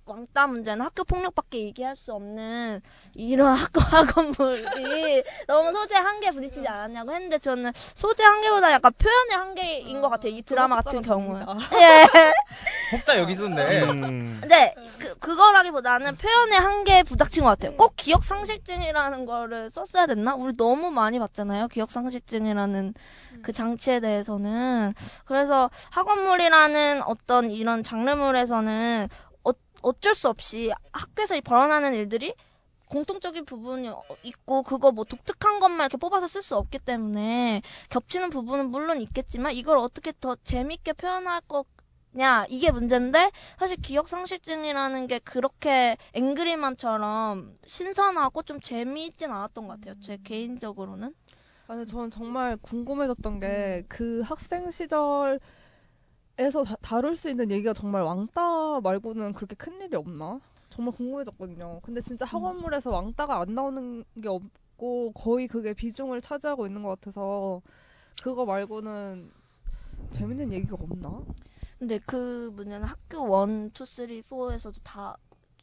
왕따 문제는 학교 폭력밖에 얘기할 수 없는 이런 학교 학원물이 너무 소재 한계 부딪히지 않았냐고 했는데 저는 소재 한계보다 약간 표현의 한계인 것 같아요 이 드라마 같은 경우는 예. 혹자 여기 있었네. 음. 네, 그, 그거라기보다는 표현의 한계에 부닥친 것 같아요. 꼭 기억상실증이라는 거를 썼어야 됐나? 우리 너무 많이 봤잖아요. 기억상실증이라는 그 장치에 대해서는. 그래서 학원물이라는 어떤 이런 장르물에서는 어, 어쩔 수 없이 학교에서 벌어나는 일들이 공통적인 부분이 어- 있고 그거 뭐 독특한 것만 이렇게 뽑아서 쓸 수 없기 때문에 겹치는 부분은 물론 있겠지만 이걸 어떻게 더 재밌게 표현할 거 냐 이게 문제인데 사실 기억 상실증이라는 게 그렇게 앵그리만처럼 신선하고 좀 재미있진 않았던 것 같아요. 제 개인적으로는. 아니 저는 정말 궁금해졌던 게 그 학생 시절 에서 다, 다룰 수 있는 얘기가 정말 왕따 말고는 그렇게 큰 일이 없나? 정말 궁금해졌거든요. 근데 진짜 학원물에서 왕따가 안 나오는 게 없고 거의 그게 비중을 차지하고 있는 것 같아서 그거 말고는 재밌는 얘기가 없나? 근데 그 문제는 학교 1, 2, 3, 4에서도 다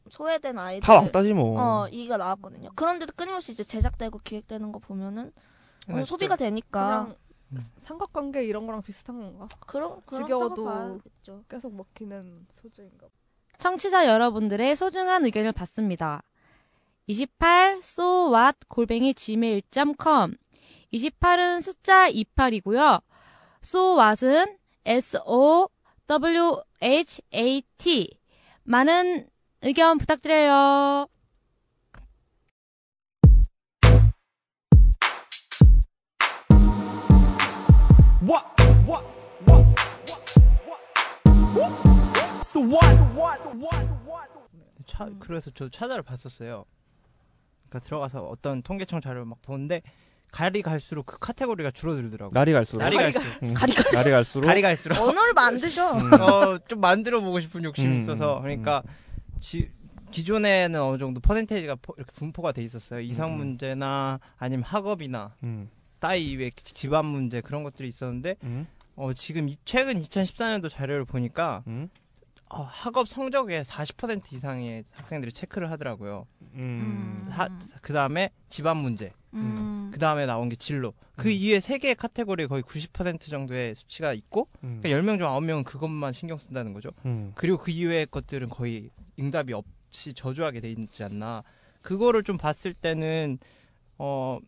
소외된 아이들. 다 왕따지 뭐. 어, 얘기가 나왔거든요. 그런데도 끊임없이 이제 제작되고 기획되는 거 보면은 어느 네, 소비가 되니까. 그냥 삼각관계 이런 거랑 비슷한 건가? 그런, 지겨워도. 계속 먹히는 소재인가? 봐. 청취자 여러분들의 소중한 의견을 받습니다. 28 so what 골뱅이 gmail.com 28은 숫자 28이고요. so what은 s o w h a t 많은 의견 부탁드려요. What? What? What? What? So what? What? What? What? 차, 그래서 저도 찾아를 봤었어요. 그러니까 들어가서 어떤 통계청 자료를 막 보는데 갈이 갈수록 그 카테고리가 줄어들더라고요. 날이 갈수록. 날이 갈수록. 음. 가리 갈수록. 날이 갈수록. 갈이 갈수록. 언어를 만드셔. 음. 어, 좀 만들어 보고 싶은 욕심이 음, 있어서 음, 그러니까 지, 기존에는 어느 정도 퍼센테이지가 포- 이렇게 분포가 돼 있었어요. 이상 음. 문제나 아니면 학업이나 음. 따위 이외 지- 집안 문제 그런 것들이 있었는데 음. 어, 지금 이, 최근 2014년도 자료를 보니까 음. 어, 학업 성적의 40% 이상의 학생들이 체크를 하더라고요. 음. 그 다음에 집안 문제, 음. 그 다음에 나온 게 진로. 그 음. 이외 세 개의 카테고리에 거의 90% 정도의 수치가 있고, 음. 그러니까 10명 중 9명은 그것만 신경 쓴다는 거죠. 음. 그리고 그 이외의 것들은 거의 응답이 없이 저조하게 돼 있지 않나. 그거를 좀 봤을 때는 어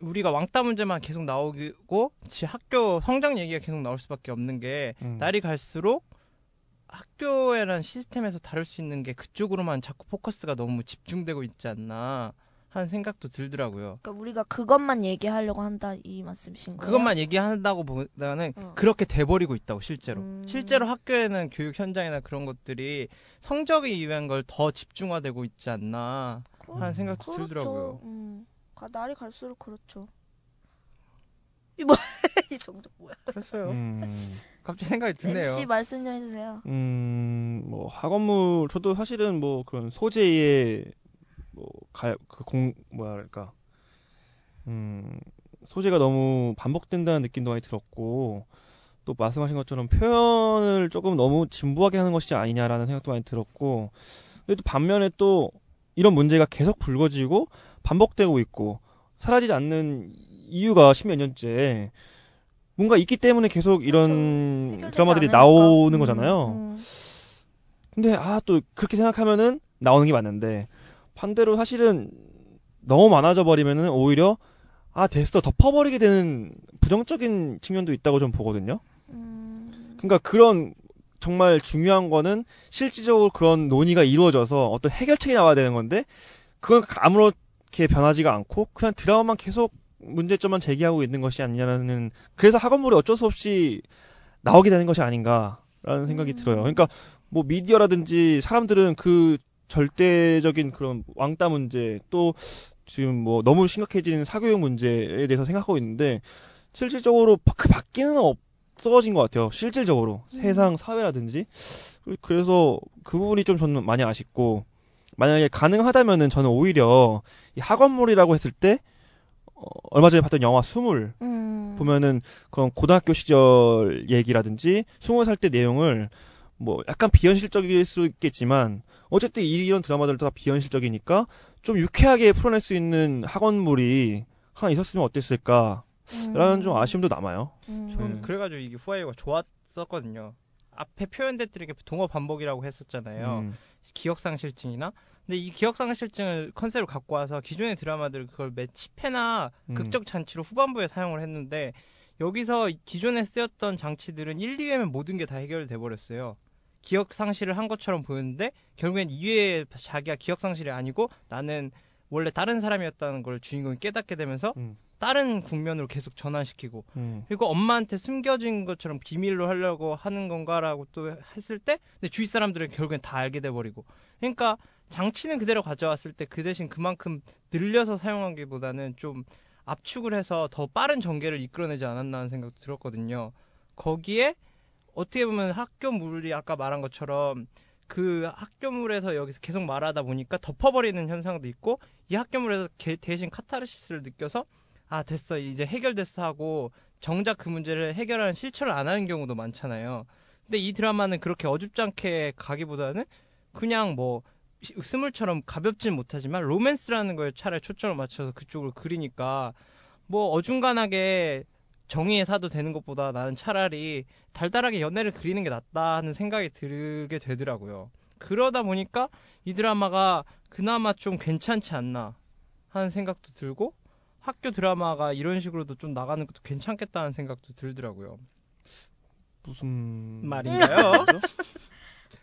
우리가 왕따 문제만 계속 나오고 지 학교 성장 얘기가 계속 나올 수밖에 없는 게 음. 날이 갈수록 학교에란 시스템에서 다룰 수 있는 게 그쪽으로만 자꾸 포커스가 너무 집중되고 있지 않나 하는 생각도 들더라고요. 그러니까 우리가 그것만 얘기하려고 한다 이 말씀이신 거예요? 그것만 얘기한다고 보다는 어. 그렇게 돼버리고 있다고 실제로 음. 실제로 학교에는 교육 현장이나 그런 것들이 성적에 위한 걸 더 집중화되고 있지 않나 하는 생각도 그렇죠. 들더라고요. 음. 가, 날이 갈수록 그렇죠. 이 뭐야? 이 정적 뭐야? 그랬어요. 음. 갑자기 생각이 드네요. NC 말씀 좀 해주세요. 음, 뭐 학원물 저도 사실은 뭐 그런 소재의 뭐가그 뭐랄까 음 소재가 너무 반복된다는 느낌도 많이 들었고 또 말씀하신 것처럼 표현을 조금 너무 진부하게 하는 것이 아니냐라는 생각도 많이 들었고 근데 또 반면에 또 이런 문제가 계속 불거지고 반복되고 있고 사라지지 않는 이유가 십몇 년째 뭔가 있기 때문에 계속 이런 드라마들이 않으니까. 나오는 음, 거잖아요. 음. 근데 아 또 그렇게 생각하면은 나오는 게 맞는데 반대로 사실은 너무 많아져 버리면은 오히려 아 됐어 덮어버리게 되는 부정적인 측면도 있다고 좀 보거든요. 음. 그러니까 그런 정말 중요한 거는 실질적으로 그런 논의가 이루어져서 어떤 해결책이 나와야 되는 건데 그건 아무렇게 변하지가 않고 그냥 드라마만 계속 문제점만 제기하고 있는 것이 아니냐는 그래서 학원물이 어쩔 수 없이 나오게 되는 것이 아닌가라는 생각이 음. 들어요. 그러니까 뭐 미디어라든지 사람들은 그 절대적인 그런 왕따 문제 또 지금 뭐 너무 심각해진 사교육 문제에 대해서 생각하고 있는데 실질적으로 바- 그 바뀌는 없어진 것 같아요. 실질적으로 음. 세상 사회라든지 그래서 그 부분이 좀 저는 많이 아쉽고 만약에 가능하다면은 저는 오히려 이 학원물이라고 했을 때 어, 얼마 전에 봤던 영화 스물 음. 보면은 그런 고등학교 시절 얘기라든지 스무 살 때 내용을 뭐 약간 비현실적일 수 있겠지만 어쨌든 이런 드라마들도 다 비현실적이니까 좀 유쾌하게 풀어낼 수 있는 학원물이 하나 있었으면 어땠을까 라는 음. 좀 아쉬움도 남아요. 음. 저는 음. 그래가지고 이게 후아이가 좋았었거든요. 앞에 표현됐던 게 동어 반복이라고 했었잖아요. 음. 기억상실증이나. 근데 이 기억상실증을 컨셉을 갖고 와서 기존의 드라마들 그걸 매 10회나 음. 극적 장치로 후반부에 사용을 했는데 여기서 기존에 쓰였던 장치들은 1, 2회면 모든 게 다 해결돼 버렸어요. 기억 상실을 한 것처럼 보였는데 결국엔 2회에 자기가 기억 상실이 아니고 나는 원래 다른 사람이었다는 걸 주인공이 깨닫게 되면서 음. 다른 국면으로 계속 전환시키고 음. 그리고 엄마한테 숨겨진 것처럼 비밀로 하려고 하는 건가라고 또 했을 때 근데 주위 사람들은 결국엔 다 알게 돼 버리고 그러니까 장치는 그대로 가져왔을 때 그 대신 그만큼 늘려서 사용한 게보다는 좀 압축을 해서 더 빠른 전개를 이끌어내지 않았나 하는 생각도 들었거든요. 거기에 어떻게 보면 학교물이 아까 말한 것처럼 그 학교물에서 여기서 계속 말하다 보니까 덮어버리는 현상도 있고 이 학교물에서 개- 대신 카타르시스를 느껴서 아 됐어 이제 해결됐어 하고 정작 그 문제를 해결하는 실천을 안 하는 경우도 많잖아요. 근데 이 드라마는 그렇게 어줍지 않게 가기보다는 그냥 뭐 시- 스물처럼 가볍진 못하지만 로맨스라는 거에 차라리 초점을 맞춰서 그쪽으로 그리니까 뭐 어중간하게 정의의 사도 되는 것보다 나는 차라리 달달하게 연애를 그리는 게 낫다 하는 생각이 들게 되더라고요. 그러다 보니까 이 드라마가 그나마 좀 괜찮지 않나 하는 생각도 들고 학교 드라마가 이런 식으로도 좀 나가는 것도 괜찮겠다는 생각도 들더라고요. 무슨 말인가요?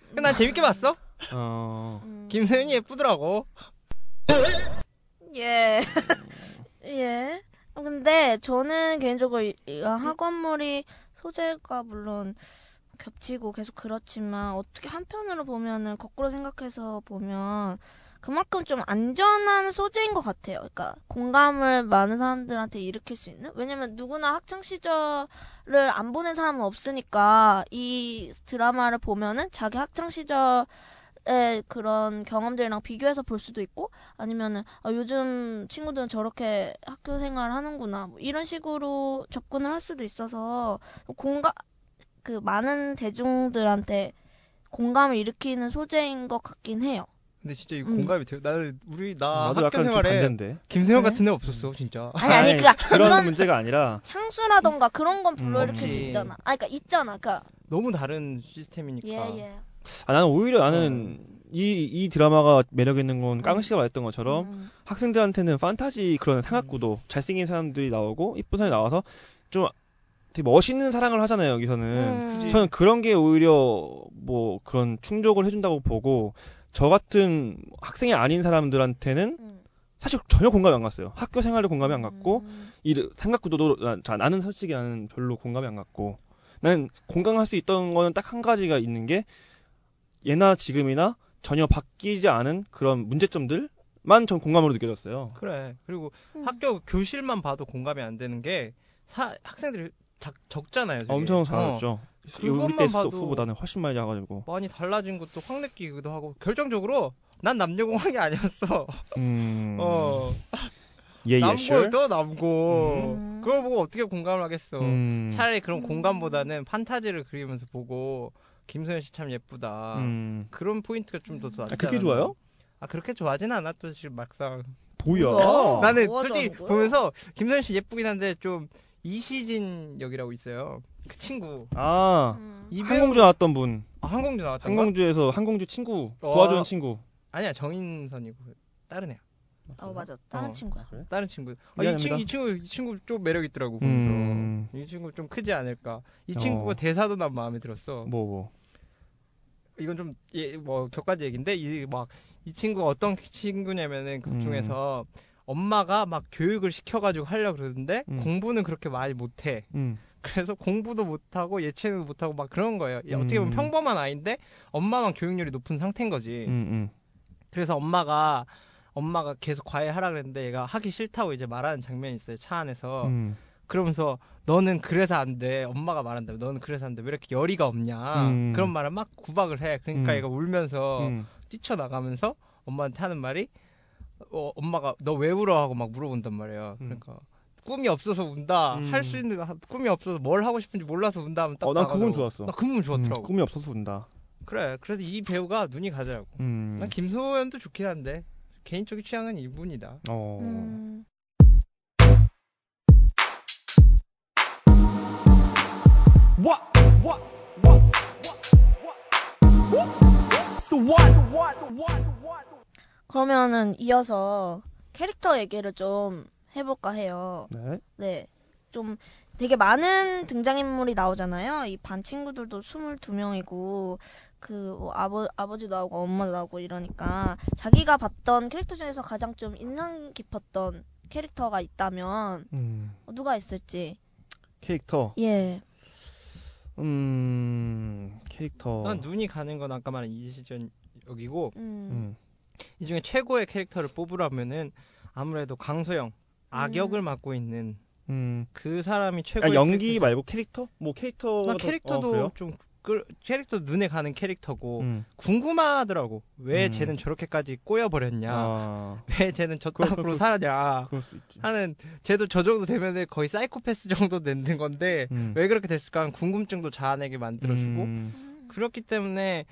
근데 난 재밌게 봤어. 어. 음. 김세윤이 예쁘더라고. 예. 예. 근데 저는 개인적으로 이, 이 학원물이 소재가 물론 겹치고 계속 그렇지만 어떻게 한편으로 보면은 거꾸로 생각해서 보면 그만큼 좀 안전한 소재인 것 같아요. 그러니까 공감을 많은 사람들한테 일으킬 수 있는. 왜냐면 누구나 학창 시절을 안 보낸 사람은 없으니까 이 드라마를 보면은 자기 학창 시절 의 그런 경험들이랑 비교해서 볼 수도 있고 아니면은 아, 요즘 친구들은 저렇게 학교 생활 하는구나 뭐 이런 식으로 접근을 할 수도 있어서 공감 그 많은 대중들한테 공감을 일으키는 소재인 것 같긴 해요. 근데 진짜 이 음. 공감이 돼요. 나는 우리 나 나도 학교 약간 좀 생활에. 김세현 그래? 같은 애 없었어 진짜. 아니 아니 그니까 그런 그런 문제가 아니라 향수라던가 그런 건 불러일으킬 음, 수. 있잖아. 아 그니까 있잖아. 그니까 너무 다른 시스템이니까. 예 예. 아, 나는 오히려 나는 이, 이 드라마가 매력 있는 건 깡 씨가 말했던 것처럼 음. 학생들한테는 판타지 그런 삼각구도 잘생긴 사람들이 나오고 이쁜 사람이 나와서 좀 되게 멋있는 사랑을 하잖아요 여기서는 음. 저는 그런 게 오히려 뭐 그런 충족을 해준다고 보고 저 같은 학생이 아닌 사람들한테는 음. 사실 전혀 공감이 안 갔어요 학교 생활도 공감이 안 갔고 음. 이 삼각구도도 나- 자, 나는 솔직히 나는 별로 공감이 안 갔고 나는 공감할 수 있던 거는 딱 한 가지가 있는 게 예나 지금이나 전혀 바뀌지 않은 그런 문제점들 만 전 공감으로 느껴졌어요. 그래. 그리고 음. 학교 교실만 봐도 공감이 안 되는 게 사- 학생들이 작, 적잖아요. 되게. 엄청 어, 잘했죠. 그것만 우리 때 수도 봐도- 후보다는 훨씬 많이 작아가지고. 많이 달라진 것도 확 느끼기도 하고 결정적으로 난 남녀공학이 아니었어. 음. 어. 예, 예, 남고 sure. 또 남고. 음. 그걸 보고 어떻게 공감을 하겠어. 음. 차라리 그런 공감보다는 판타지를 그리면서 보고 김소연 씨 참 예쁘다. 음. 그런 포인트가 좀 더 낫지 아, 그게 않았나. 좋아요? 아 그렇게 좋아하진 않아 또 지금 막상. 뭐야? 뭐야? 나는 솔직히? 보면서 김소연 씨 예쁘긴 한데 좀 이시진 역이라고 있어요. 그 친구. 아, 음. 이 배우- 항공주 나왔던 분. 아, 항공주 나왔던 거? 항공주에서 항공주 친구. 어. 도와주는 친구. 아니야 정인선이고 다른 애야. 어 맞아. 다른 어. 친구야. 다른 친구. 아, 이. 친구 이 친구 이 친구 좀 매력 있더라고 보면서. 음. 이 친구 좀 크지 않을까. 이 친구가 어. 대사도 난 마음에 들었어. 뭐, 뭐. 이건 좀, 예, 뭐, 격가지 얘기인데, 이, 막, 이 친구가 어떤 친구냐면은, 그 음. 중에서, 엄마가 막 교육을 시켜가지고 하려고 그러는데, 음. 공부는 그렇게 많이 못해. 음. 그래서 공부도 못하고, 예체능도 못하고, 막 그런 거예요. 이 어떻게 보면 음. 평범한 아이인데, 엄마만 교육열이 높은 상태인 거지. 음, 음. 그래서 엄마가, 엄마가 계속 과외 하라 그랬는데, 얘가 하기 싫다고 이제 말하는 장면이 있어요, 차 안에서. 음. 그러면서 너는 그래서 안 돼. 엄마가 말한다. 너는 그래서 안 돼. 왜 이렇게 열의가 없냐. 음. 그런 말을 막 구박을 해. 그러니까 음. 얘가 울면서 음. 뛰쳐나가면서 엄마한테 하는 말이 어, 엄마가 너 왜 울어 하고 막 물어본단 말이에요. 음. 그러니까 꿈이 없어서 운다. 음. 할수 있는 꿈이 없어서 뭘 하고 싶은지 몰라서 운다 하면 딱 어, 난 그건. 좋았어. 나 그 부분 좋았더라고. 음, 꿈이 없어서 운다. 그래. 그래서 이 배우가 눈이 가더라고. 음. 난 김소연도 좋긴 한데 개인적인 취향은 이분이다. 어. 음. What? What? What? So? 그러면은 이어서 캐릭터 얘기를 좀 해볼까 해요. 네. 네. 좀 되게 많은 등장인물이 나오잖아요. 이 반 친구들도 22명이고, 그, 뭐 아버, 아버지도 나오고, 엄마도 나오고 이러니까, 자기가 봤던 캐릭터 중에서 가장 좀 인상 깊었던 캐릭터가 있다면, 음. 어, 누가 있을지. 캐릭터. 예. 음. 캐릭터. 난 눈이 가는 건 아까 말한 이시전 여기고 음. 음. 이 중에 최고의 캐릭터를 뽑으라면은 아무래도 강소영 악역을 음. 맡고 있는 음. 그 사람이 최고의 아, 연기 캐릭터. 말고 캐릭터? 뭐 캐릭터. 나 캐릭터도 어? 좀 그, 캐릭터 눈에 가는 캐릭터고 음. 궁금하더라고 왜 음. 쟤는 저렇게까지 꼬여버렸냐 아. 왜 쟤는 저 땅으로 그럴- 살았냐 그럴 수 있지. 하는 쟤도 저 정도 되면은 거의 사이코패스 정도 되는 건데 음. 왜 그렇게 됐을까 하는 궁금증도 자아내게 만들어주고 음. 그렇기 때문에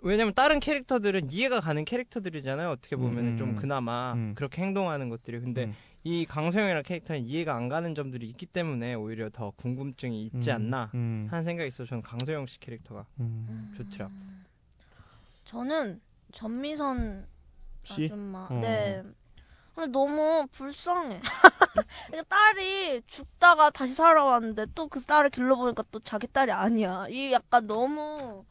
왜냐면 다른 캐릭터들은 이해가 가는 캐릭터들이잖아요. 어떻게 보면은 음, 좀 음. 그나마 음. 그렇게 행동하는 것들이. 근데 음. 이 강소영이라는 캐릭터는 이해가 안 가는 점들이 있기 때문에 오히려 더 궁금증이 있지 음. 않나 음. 하는 생각이 있어서 저는 강소영 씨 캐릭터가 음. 좋더라. 저는 전미선 씨? 아줌마. 어. 네. 근데 너무 불쌍해. 딸이 죽다가 다시 살아왔는데 또 그 딸을 길러보니까 또 자기 딸이 아니야. 이 약간 너무.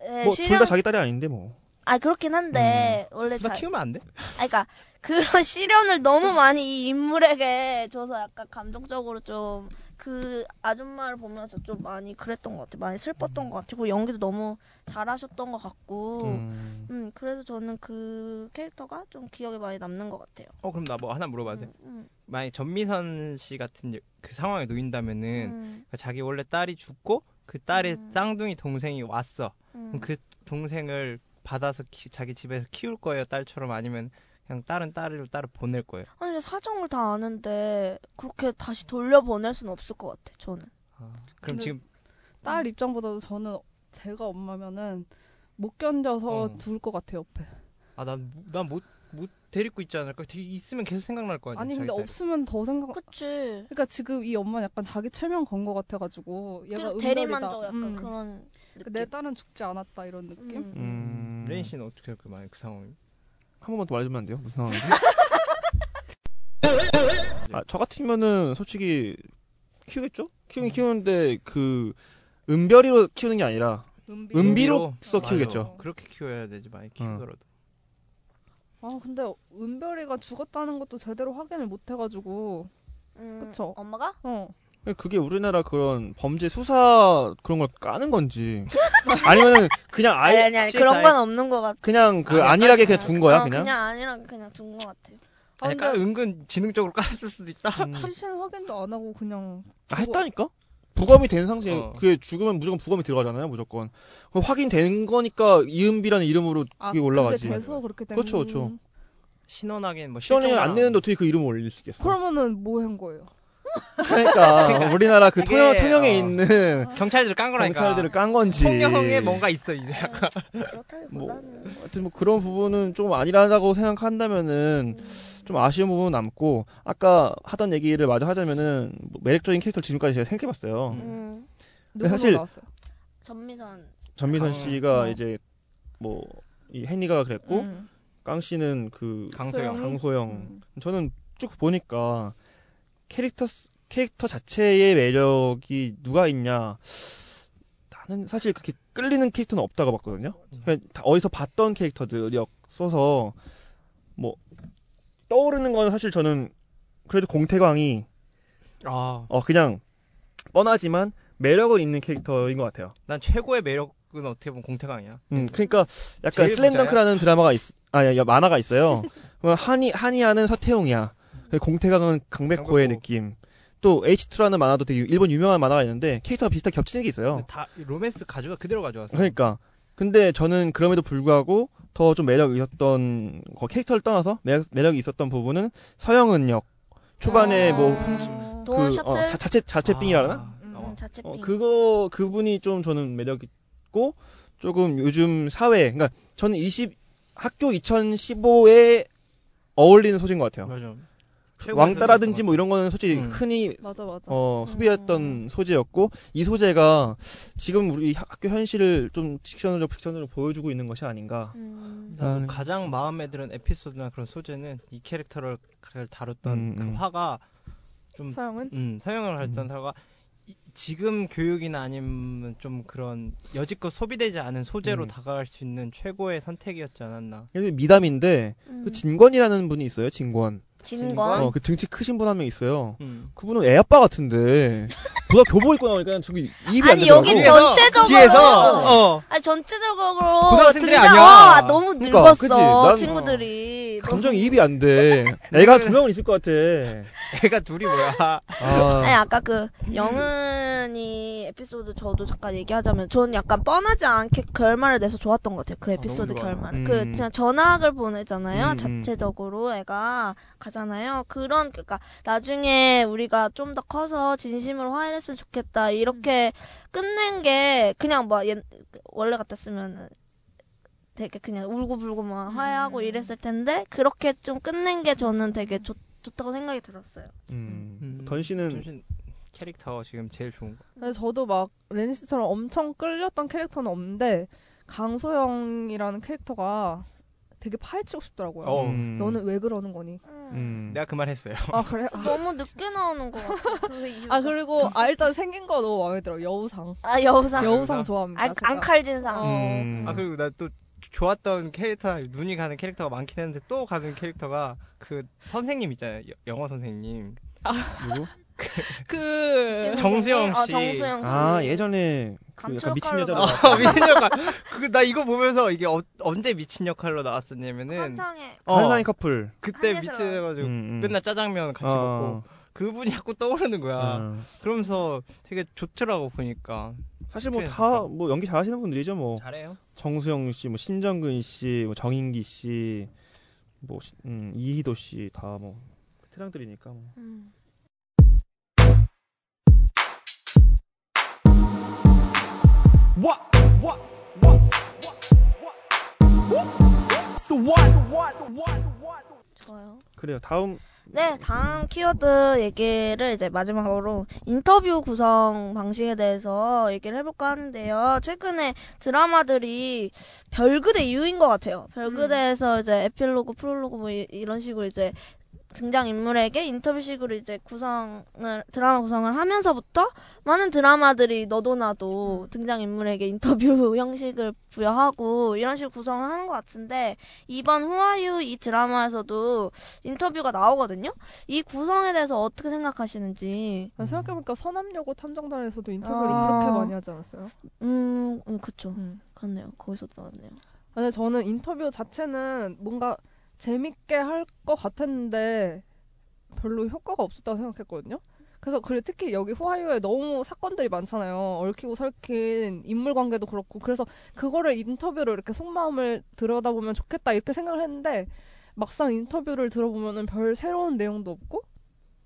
에, 뭐둘 실현- 다 자기 딸이 아닌데 뭐. 아 그렇긴 한데 원래 나 자, 키우면 안 돼? 아 그러니까 그런 시련을 너무 많이 이 인물에게 줘서 약간 감정적으로 좀 그 아줌마를 보면서 좀 많이 그랬던 것 같아. 많이 슬펐던 것 같고 연기도 너무 잘하셨던 것 같고. 음. 음. 그래서 저는 그 캐릭터가 좀 기억에 많이 남는 것 같아요. 어 그럼 나 뭐 하나 물어봐도 돼? 음, 음, 만약 전미선 씨 같은 여- 그 상황에 놓인다면은 음, 그러니까 자기 원래 딸이 죽고 그 딸의 음. 쌍둥이 동생이 왔어. 음. 그럼 그 동생을 받아서 키- 자기 집에서 키울 거예요, 딸처럼 아니면 그냥 다른 딸을 따로 보낼 거예요. 아니 근데 사정을 다 아는데 그렇게 다시 돌려 보낼 수는 없을 것 같아. 저는. 그럼 근데 지금 딸 입장보다도 저는 제가 엄마면은 못 견뎌서 어. 둘 것 같아요 옆에. 아난난못못 데리고 있지 않을까? 있으면 계속 생각날 거 아니야. 아니 근데 딸이. 없으면 더 생각. 그치. 그러니까 지금 이 엄마는 약간 자기 최면 건것 같아가지고 얘가. 대리만족 약간 음. 그런 느낌. 내 딸은 죽지 않았다 이런 느낌. 음. 음. 레인 씨는 어떻게 할까 만약 그 상황이? 한 번만 더 말해주면 안 돼요? 무슨 상황인지? 아, 저 같으면은 솔직히 키우겠죠? 키우긴 키우는데 그 은별이로 키우는 게 아니라 은비. 은비로서 맞아. 키우겠죠. 그렇게 키워야 되지 많이 키우더라도. 아 근데 은별이가 죽었다는 것도 제대로 확인을 못 해가지고. 음, 그쵸. 엄마가? 어. 그게 우리나라 그런 범죄 수사 그런 걸 까는 건지 아니면은 그냥 아니 아예 아니 아니 CSI. 그런 건 없는 것 같아. 그냥 그 아니, 안일하게 그냥 아, 둔 거야 어, 그냥? 그냥 아니라 그냥 둔 것 같아요. 아, 아니, 근데 그러니까 은근 지능적으로 깠을 수도 있다. 음. 시신 확인도 안 하고 그냥. 아, 했다니까? 부검이 된 상태에 어. 그게 죽으면 무조건 부검이 들어가잖아요 무조건 그 확인된 거니까 이은비라는 이름으로 아, 그게 올라가지 그게 돼서 그렇게 된. 그렇죠, 그렇죠. 신원하긴 뭐 실종이랑 안 되는데 어떻게 그 이름을 올릴 수 있겠어 그러면은 뭐 한 거예요? 그러니까 우리나라 그 통영, 통영에 어. 있는 경찰들을 깐 거라니까. 경찰들을 깐 건지 통영에 뭔가 있어 이제 약간. 그렇다기보다는 하여튼 뭐 그런 부분은 좀 아니라고 생각한다면은 좀 아쉬운 부분은 남고 아까 하던 얘기를 마저 하자면은 뭐 매력적인 캐릭터 지금까지 제가 생각해봤어요. 음, 누구 사실- 나왔어요? 전미선 전미선 강- 씨가 어. 이제 뭐 이 헨리가 그랬고 음. 깡 씨는 그 강소영. 강소영. 음. 저는 쭉 보니까 캐릭터 캐릭터 자체의 매력이 누가 있냐. 나는 사실 그렇게 끌리는 캐릭터는 없다고 봤거든요. 그냥 다 어디서 봤던 캐릭터들이었어서 뭐 떠오르는 건 사실 저는 그래도 공태광이 아, 어 그냥 뻔하지만 매력은 있는 캐릭터인 것 같아요. 난 최고의 매력은 어떻게 보면 공태광이야. 음, 그러니까 약간 슬램덩크라는 드라마가 있, 아, 야, 야, 만화가 있어요. 한이, 한이하는 서태웅이야. 그리고 공태강은 강백호의 강백호. 느낌. 또 H2라는 만화도 되게 일본 유명한 만화가 있는데 캐릭터가 비슷하게 겹치는 게 있어요. 다 로맨스 가져가 그대로 가져와서. 그러니까. 근데 저는 그럼에도 불구하고 더 좀 매력 있었던 거 캐릭터를 떠나서 매력, 매력이 있었던 부분은 서영은 역 초반에 뭐 음, 도원 그 셔틀 어, 자, 자체 자체빙이라나 아, 음, 어. 자체 빙. 어, 그거 그분이 좀 저는 매력 있고 조금 요즘 사회 그러니까 저는 20 학교 2015에 어울리는 소재인 것 같아요. 맞아. 왕따라든지 뭐 이런 거는 솔직히 음. 흔히 맞아 맞아. 어, 소비했던 음. 소재였고 이 소재가 지금 우리 학교 현실을 좀 직선으로 픽션으로 보여주고 있는 것이 아닌가. 음. 나도 아, 가장 마음에 드는 에피소드나 그런 소재는 이 캐릭터를 다뤘던 음, 그 음. 화가 좀 서영은 음, 서영을 했던 음. 이- 지금 교육이나 아니면 좀 그런 여지껏 소비되지 않은 소재로 음. 다가갈 수 있는 최고의 선택이었지 않았나. 미담인데 음. 그 진권이라는 분이 있어요. 진권. 진권. 어, 그 등치 크신 분 한 명 있어요. 음. 그분은 애 아빠 같은데 보다 교복 입고 나오니까 저기 입이 안 아니 되더라고. 여기 전체적으로 뒤에서 어. 아니 전체적으로 고등학생들이 등장- 아니야. 어, 너무 그러니까, 늙었어 그치? 난- 친구들이. 감정이 입이 안 돼. 애가 두 명은 있을 것 같아. 애가 둘이 뭐야? 아니 아, 아까 그 영은이 에피소드 저도 잠깐 얘기하자면 저는 약간 뻔하지 않게 결말을 내서 좋았던 것 같아요. 그 에피소드 너무 좋아요. 결말. 음. 그 그냥 전학을 보내잖아요. 음, 음. 자체적으로 애가 가잖아요. 그런 그러니까 나중에 우리가 좀 더 커서 진심으로 화해했으면 좋겠다. 이렇게 끝낸 게 그냥 뭐 옛, 원래 같았으면 되게 그냥 울고불고 막 화해하고 음. 이랬을 텐데 그렇게 좀 끝낸 게 저는 되게 좋, 좋다고 생각이 들었어요. 음. 음, 던 씨는 캐릭터 지금 제일 좋은 거. 근데 저도 막 레니 씨처럼 엄청 끌렸던 캐릭터는 없는데 강소영이라는 캐릭터가 되게 파헤치고 싶더라고요. 어. 음. 너는 왜 그러는 거니? 음. 내가 그 말 했어요. 아 그래? 아, 너무 늦게 나오는 것 같아. 그 이유가. 아 그리고 아 일단 생긴 거 너무 마음에 들어. 여우상. 아 여우상. 여우상 좋아합니다. 안, 제가. 안칼진상. 어. 음. 아 그리고 나또 좋았던 캐릭터 눈이 가는 캐릭터가 많긴 했는데 또 가는 캐릭터가 그 선생님 있잖아요 여- 영어 선생님 누구? 그 정수영 아, 씨. 정수영 씨. 아 예전에 그 약간 미친 여자로 아, 미친 역할. 그 나 이거 보면서 이게 어, 언제 미친 역할로 나왔었냐면은 한창에 어, 한사이 커플. 그때 미친해가지고 음, 음. 맨날 짜장면 같이 먹고 그분이 자꾸 떠오르는 거야. 음. 그러면서 되게 좋더라고 보니까 사실 뭐 그래, 다 그러니까. 뭐 연기 잘하시는 분들이죠 뭐 잘해요. 정수영 씨, 뭐 신정근 씨, 뭐 정인기 씨, 뭐 시- 음, 이희도 씨 다뭐 베테랑들이니까 뭐. 음. What? What? What? So what? What? What? What? 좋아요. 그래요. 다음 네, 다음 키워드 얘기를 이제 마지막으로 인터뷰 구성 방식에 대해서 얘기를 해볼까 하는데요. 최근에 드라마들이 별그대 이유인 것 같아요. 별그대에서 이제 에필로그, 프롤로그 뭐 이, 이런 식으로 이제 등장 인물에게 인터뷰식으로 이제 구성을 드라마 구성을 하면서부터 많은 드라마들이 너도 나도 등장 인물에게 인터뷰 형식을 부여하고 이런 식으로 구성을 하는 것 같은데 이번 후아유 이 드라마에서도 인터뷰가 나오거든요. 이 구성에 대해서 어떻게 생각하시는지. 아, 생각해보니까 서남여고 탐정단에서도 인터뷰를 아. 그렇게 많이 하지 않았어요? 음, 음 그쵸. 음. 그렇네요. 거기서도 나왔네요. 근데 저는 인터뷰 자체는 뭔가 재밌게 할 것 같았는데 별로 효과가 없었다고 생각했거든요. 그래서 그리고 특히 여기 후아유에 너무 사건들이 많잖아요. 얽히고 설킨 인물 관계도 그렇고 그래서 그거를 인터뷰로 이렇게 속마음을 들여다보면 좋겠다 이렇게 생각을 했는데 막상 인터뷰를 들어보면은 별 새로운 내용도 없고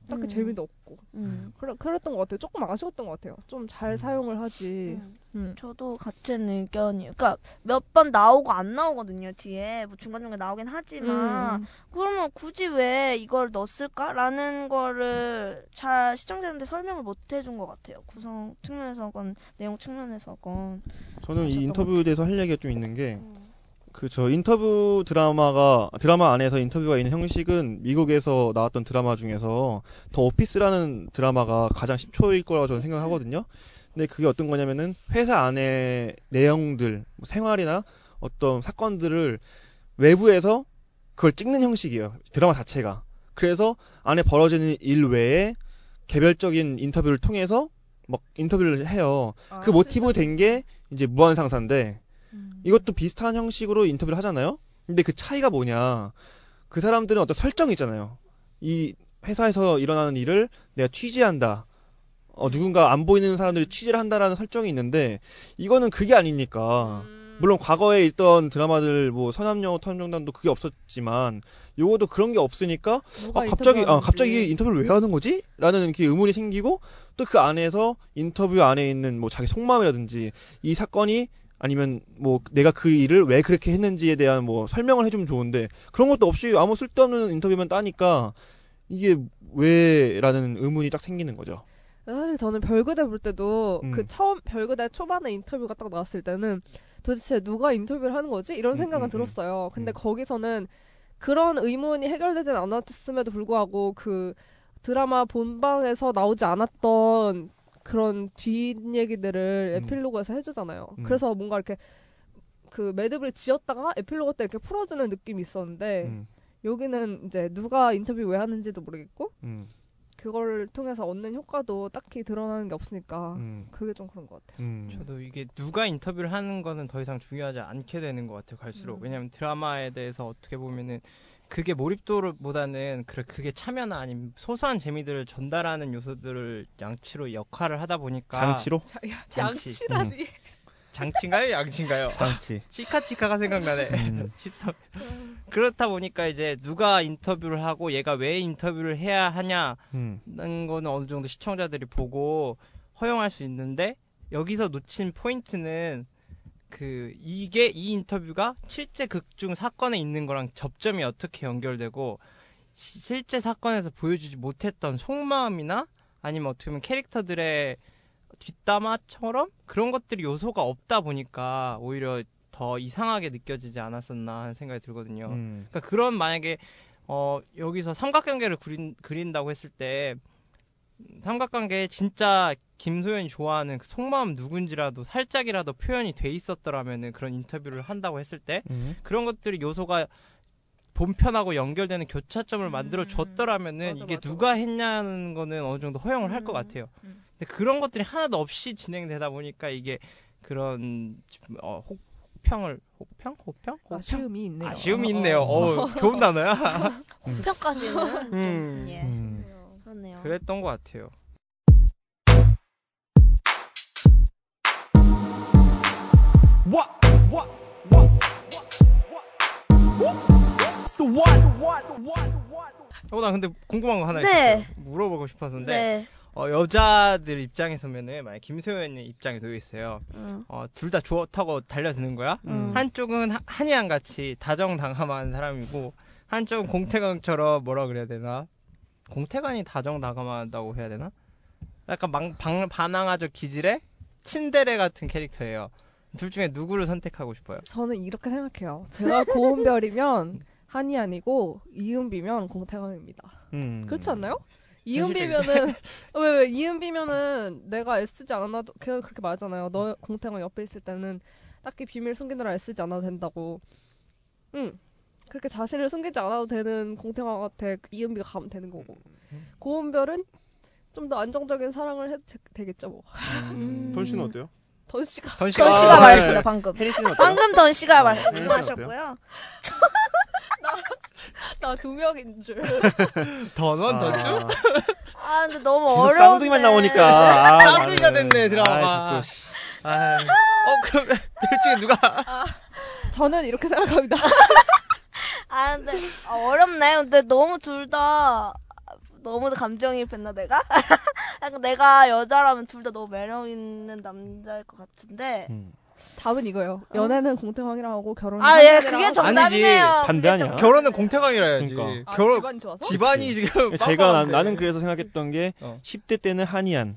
딱히 음. 재미도 없고 음. 그래, 그랬던 것 같아요. 조금 아쉬웠던 것 같아요. 좀 잘 사용을 하지. 음. 음. 저도 같은 의견이에요. 그러니까 몇 번 나오고 안 나오거든요. 뒤에 뭐 중간 중간 나오긴 하지만 음. 그러면 굳이 왜 이걸 넣었을까라는 거를 잘 시청자한테 설명을 못 해준 것 같아요. 구성 측면에서건 내용 측면에서건. 저는 이 인터뷰에 대해서 할 얘기가 좀 있는 게 음. 그 저 인터뷰 드라마가 드라마 안에서 인터뷰가 있는 형식은 미국에서 나왔던 드라마 중에서 더 오피스라는 드라마가 가장 10초일 거라고 저는 생각하거든요. 근데 그게 어떤 거냐면은 회사 안에 내용들 뭐 생활이나 어떤 사건들을 외부에서 그걸 찍는 형식이에요. 드라마 자체가. 그래서 안에 벌어지는 일 외에 개별적인 인터뷰를 통해서 막 인터뷰를 해요. 아, 그 모티브 된 게 이제 무한상사인데 음. 이것도 비슷한 형식으로 인터뷰를 하잖아요. 근데 그 차이가 뭐냐? 그 사람들은 어떤 설정이 있잖아요. 이 회사에서 일어나는 일을 내가 취재한다. 어, 누군가 안 보이는 사람들이 취재를 한다라는 설정이 있는데 이거는 그게 아니니까 물론 과거에 있던 드라마들 뭐 서남여우 탐정단도 그게 없었지만 요것도 그런 게 없으니까 아 갑자기 아. 갑자기 인터뷰를 왜 하는 거지? 라는 이렇게 의문이 생기고 또 그 안에서 인터뷰 안에 있는 뭐 자기 속마음이라든지 이 사건이 아니면 뭐 내가 그 일을 왜 그렇게 했는지에 대한 뭐 설명을 해주면 좋은데 그런 것도 없이 아무 쓸데없는 인터뷰만 따니까 이게 왜라는 의문이 딱 생기는 거죠. 사실 저는 별그대 볼 때도 음. 그 처음 별그대 초반에 인터뷰가 딱 나왔을 때는 도대체 누가 인터뷰를 하는 거지? 이런 음, 생각은 음, 들었어요. 근데 음. 거기서는 그런 의문이 해결되진 않았음에도 불구하고 그 드라마 본방에서 나오지 않았던 그런 뒷 얘기들을 음. 에필로그에서 해주잖아요. 음. 그래서 뭔가 이렇게 그 매듭을 지었다가 에필로그 때 이렇게 풀어주는 느낌이 있었는데 음, 여기는 이제 누가 인터뷰 왜 하는지도 모르겠고 음, 그걸 통해서 얻는 효과도 딱히 드러나는 게 없으니까 음, 그게 좀 그런 것 같아요. 음. 저도 이게 누가 인터뷰를 하는 거는 더 이상 중요하지 않게 되는 것 같아요 갈수록 음. 왜냐하면 드라마에 대해서 어떻게 보면은 그게 몰입도보다는 그래 그게 참여나 아니면 소소한 재미들을 전달하는 요소들을 양치로 역할을 하다 보니까 장치로 자, 야, 장치. 양치라니. 장치인가요 양치인가요 장치. 치카치카가 생각나네 음. 13 그렇다 보니까 이제 누가 인터뷰를 하고 얘가 왜 인터뷰를 해야 하냐 음. 거는 어느 정도 시청자들이 보고 허용할 수 있는데 여기서 놓친 포인트는 그 이게 이 인터뷰가 실제 극중 사건에 있는 거랑 접점이 어떻게 연결되고 시- 실제 사건에서 보여주지 못했던 속마음이나 아니면 어떻게 보면 캐릭터들의 뒷담화처럼 그런 것들이 요소가 없다 보니까 오히려 더 이상하게 느껴지지 않았었나 하는 생각이 들거든요. 음. 그러니까 그런 만약에 어 여기서 삼각관계를 그린, 그린다고 했을 때 음, 삼각관계에 진짜 김소연이 좋아하는 그 속마음 누군지라도 살짝이라도 표현이 돼 있었더라면은 그런 인터뷰를 한다고 했을 때 음. 그런 것들이 요소가 본편하고 연결되는 교차점을 만들어 줬더라면은 음. 맞아, 이게 맞아, 누가 했냐는 거는 어느 정도 허용을 할것 음. 같아요. 음. 근데 그런 것들이 하나도 없이 진행되다 보니까 이게 그런 어, 혹 평을 혹평 혹평 혹평 아쉬움이 있네요. 아쉬움이 있네요. 어, 좋은 단어야. 호평까지는 좀, 음. 예, 음. 그렇네요. 그랬던 것 같아요. What? What? What? So what? What? What? What? 어, 나 근데 궁금한 거 하나 네. 있어요. 물어보고 싶었는데 네. 어, 여자들 입장에서면은 만약 김소연의 입장에 놓여 있어요. 음. 어, 둘 다 좋다고 달려드는 거야. 음. 한쪽은 하- 한이양 같이 다정다감한 사람이고 한쪽은 공태강처럼 뭐라 그래야 되나? 공태강이 다정다감하다고 해야 되나? 약간 망, 방, 반항아적 기질의 친데레 같은 캐릭터예요. 둘 중에 누구를 선택하고 싶어요? 저는 이렇게 생각해요. 제가 고은별이면 한이 아니고 이은비면 공태광입니다. 음. 그렇지 않나요? 이은비면은 왜, 왜 이은비면은 내가 애쓰지 않아도 걔가 그렇게 말하잖아요. 너 공태광 옆에 있을 때는 딱히 비밀 숨기느라 애쓰지 않아도 된다고. 응. 그렇게 자신을 숨기지 않아도 되는 공태광한테 이은비가 가면 되는 거고. 고은별은 좀 더 안정적인 사랑을 해도 되- 되겠죠 뭐. 음. 돈 씨는 어때요? 던 씨가 던 씨가, 던 씨가 아, 말했습니다, 네. 방금. 혜리 씨는 어때요? 방금 던 씨가 씨는 말씀하셨고요. 나 두 명인 줄. 던원 던주? 아, 근데 너무 어려운데. 쌍둥이만 나오니까. 아, 쌍둥이가. 됐네, 드라마가. 씨. 아, 어 그러면 둘 중에 누가? 저는 이렇게 생각합니다. 아, 근데 아, 어렵네. 근데 너무 둘 다 너무 감정이입했나 내가? 내가 여자라면 둘 다 너무 매력 있는 남자일 것 같은데. 음. 답은 이거예요. 연애는 공태광이랑 하고 결혼은 아, 예, 그게. 정답이네요. 아니지. 반대 아니야? 정- 결혼은 공태강이라 해야지. 그러니까. 아, 결혼 집안이 좋아서? 집안이 지금 제가 나. 나는 그래서 생각했던 게 어. 10대 때는 한이안,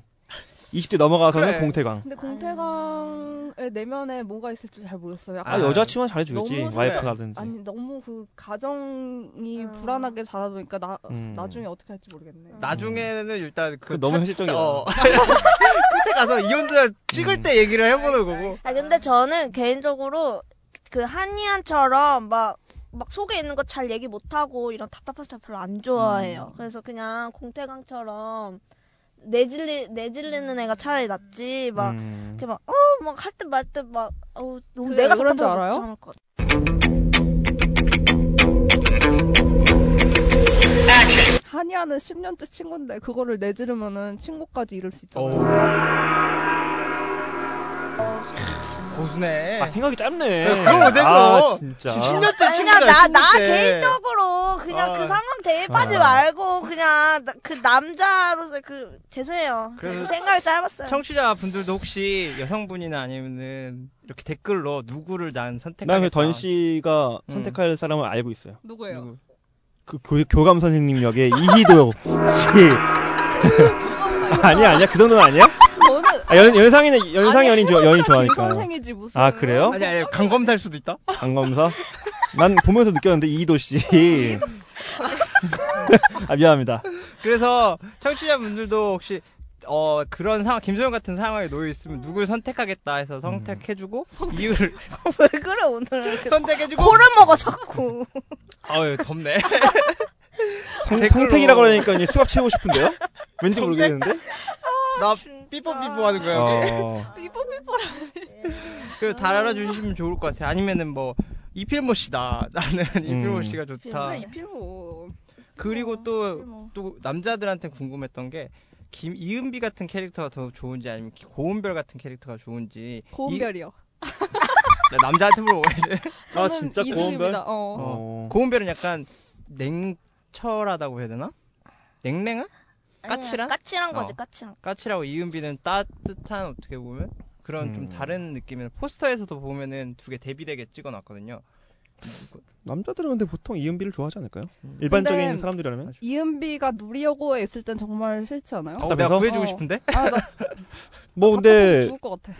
20대 넘어가서는 그래. 공태광. 근데 공태광 의 내면에 뭐가 있을지 잘 모르겠어요. 아, 아, 여자친구는 잘해주겠지. 와이프라든지. 아니 너무 그 가정이 음. 불안하게 자라다 보니까 나 음. 나중에 어떻게 할지 모르겠네. 나중에는 일단 그 너무 차- 현실적이야. 어. 끝에 가서 이혼자 찍을 음. 때 얘기를 해보는 거고. 아, 근데 저는 개인적으로 그 한이한처럼 막, 막 속에 있는 거 잘 얘기 못하고 이런 답답한 스타일 별로 안 좋아해요. 그래서 그냥 공태강처럼 내질리, 내질리는 애가 차라리 낫지. 막, 음. 이렇게 막, 어, 막 할 듯 말 듯 막, 어우, 너무 내가 왜 그런 줄 알아요? 못 참을 것 같아. 한이아는 10년째 친구인데 그거를 내지르면은 친구까지 이룰 수 있잖아요. 오. 고수네. 아 생각이 짧네. 야, 그거 못해, 아 그거. 진짜. 10년째 아니, 친구다. 그냥 나, 나 10년째. 개인적으로 그냥 아. 그 상황 대입하지 아. 말고 그냥 나- 그 남자로서 그 죄송해요. 그래서 생각이 짧았어요. 청취자 분들도 혹시 여성분이나 아니면은 이렇게 댓글로 누구를 난 선택하겠다. 난그 던 씨가 음. 선택할 사람을 알고 있어요. 누구예요? 누구? 그 교, 교감 선생님 역의 이희도 씨. 아니야 아니야 그 정도는 아니야? 아, 연 연상이는 연상 아니, 연인 좋아 연인 김 좋아하니까. 선생이지 무슨 아 그래요? 아니 아니 강검살 수도 있다. 강검사? 난 보면서 느꼈는데 이희도 씨. 아 미안합니다. 그래서 청취자 분들도 혹시 어 그런 상황 김소영 같은 상황에 놓여 있으면 누굴 선택하겠다 해서 선택해주고 이유를 왜 그래 오늘 선택해주고 코를 먹어 자꾸. 아유 덥네. 성, 댓글로. 성택이라고 그러니까 이제 수갑 채우고 싶은데요? 왠지 모르겠는데. 나 삐뽀삐뽀 하는 거야. 여기. 어. 삐뽀삐뽀라. 그 달아주시면 좋을 것 같아. 아니면은 뭐 이필모 씨다. 나는 이필모 음. 씨가 좋다. 이필모 그리고 또 또 남자들한테 궁금했던 게 김 이은비 같은 캐릭터가 더 좋은지 아니면 고은별 같은 캐릭터가 좋은지 고은별이요. 이- 남자한테 물어보야지. 저는 진짜. 고은별? 어. 어. 고은별은 약간 냉 철하다고 해야 되나? 냉랭한? 까칠한? 까칠한 거지 어. 까칠한. 까칠하고 이은비는 따뜻한 어떻게 보면 그런 좀 음. 다른 느낌을 포스터에서도 보면은 두 개 대비되게 찍어놨거든요. 남자들은 근데 보통 이은비를 좋아하지 않을까요? 일반적인 근데- 사람들이라면. 이은비가 누리여고에 있을 땐 정말 싫지 않아요? 어, 내가? 구해주고 어. 싶은데? 아, 나 뭐 근데 죽을 것 같아.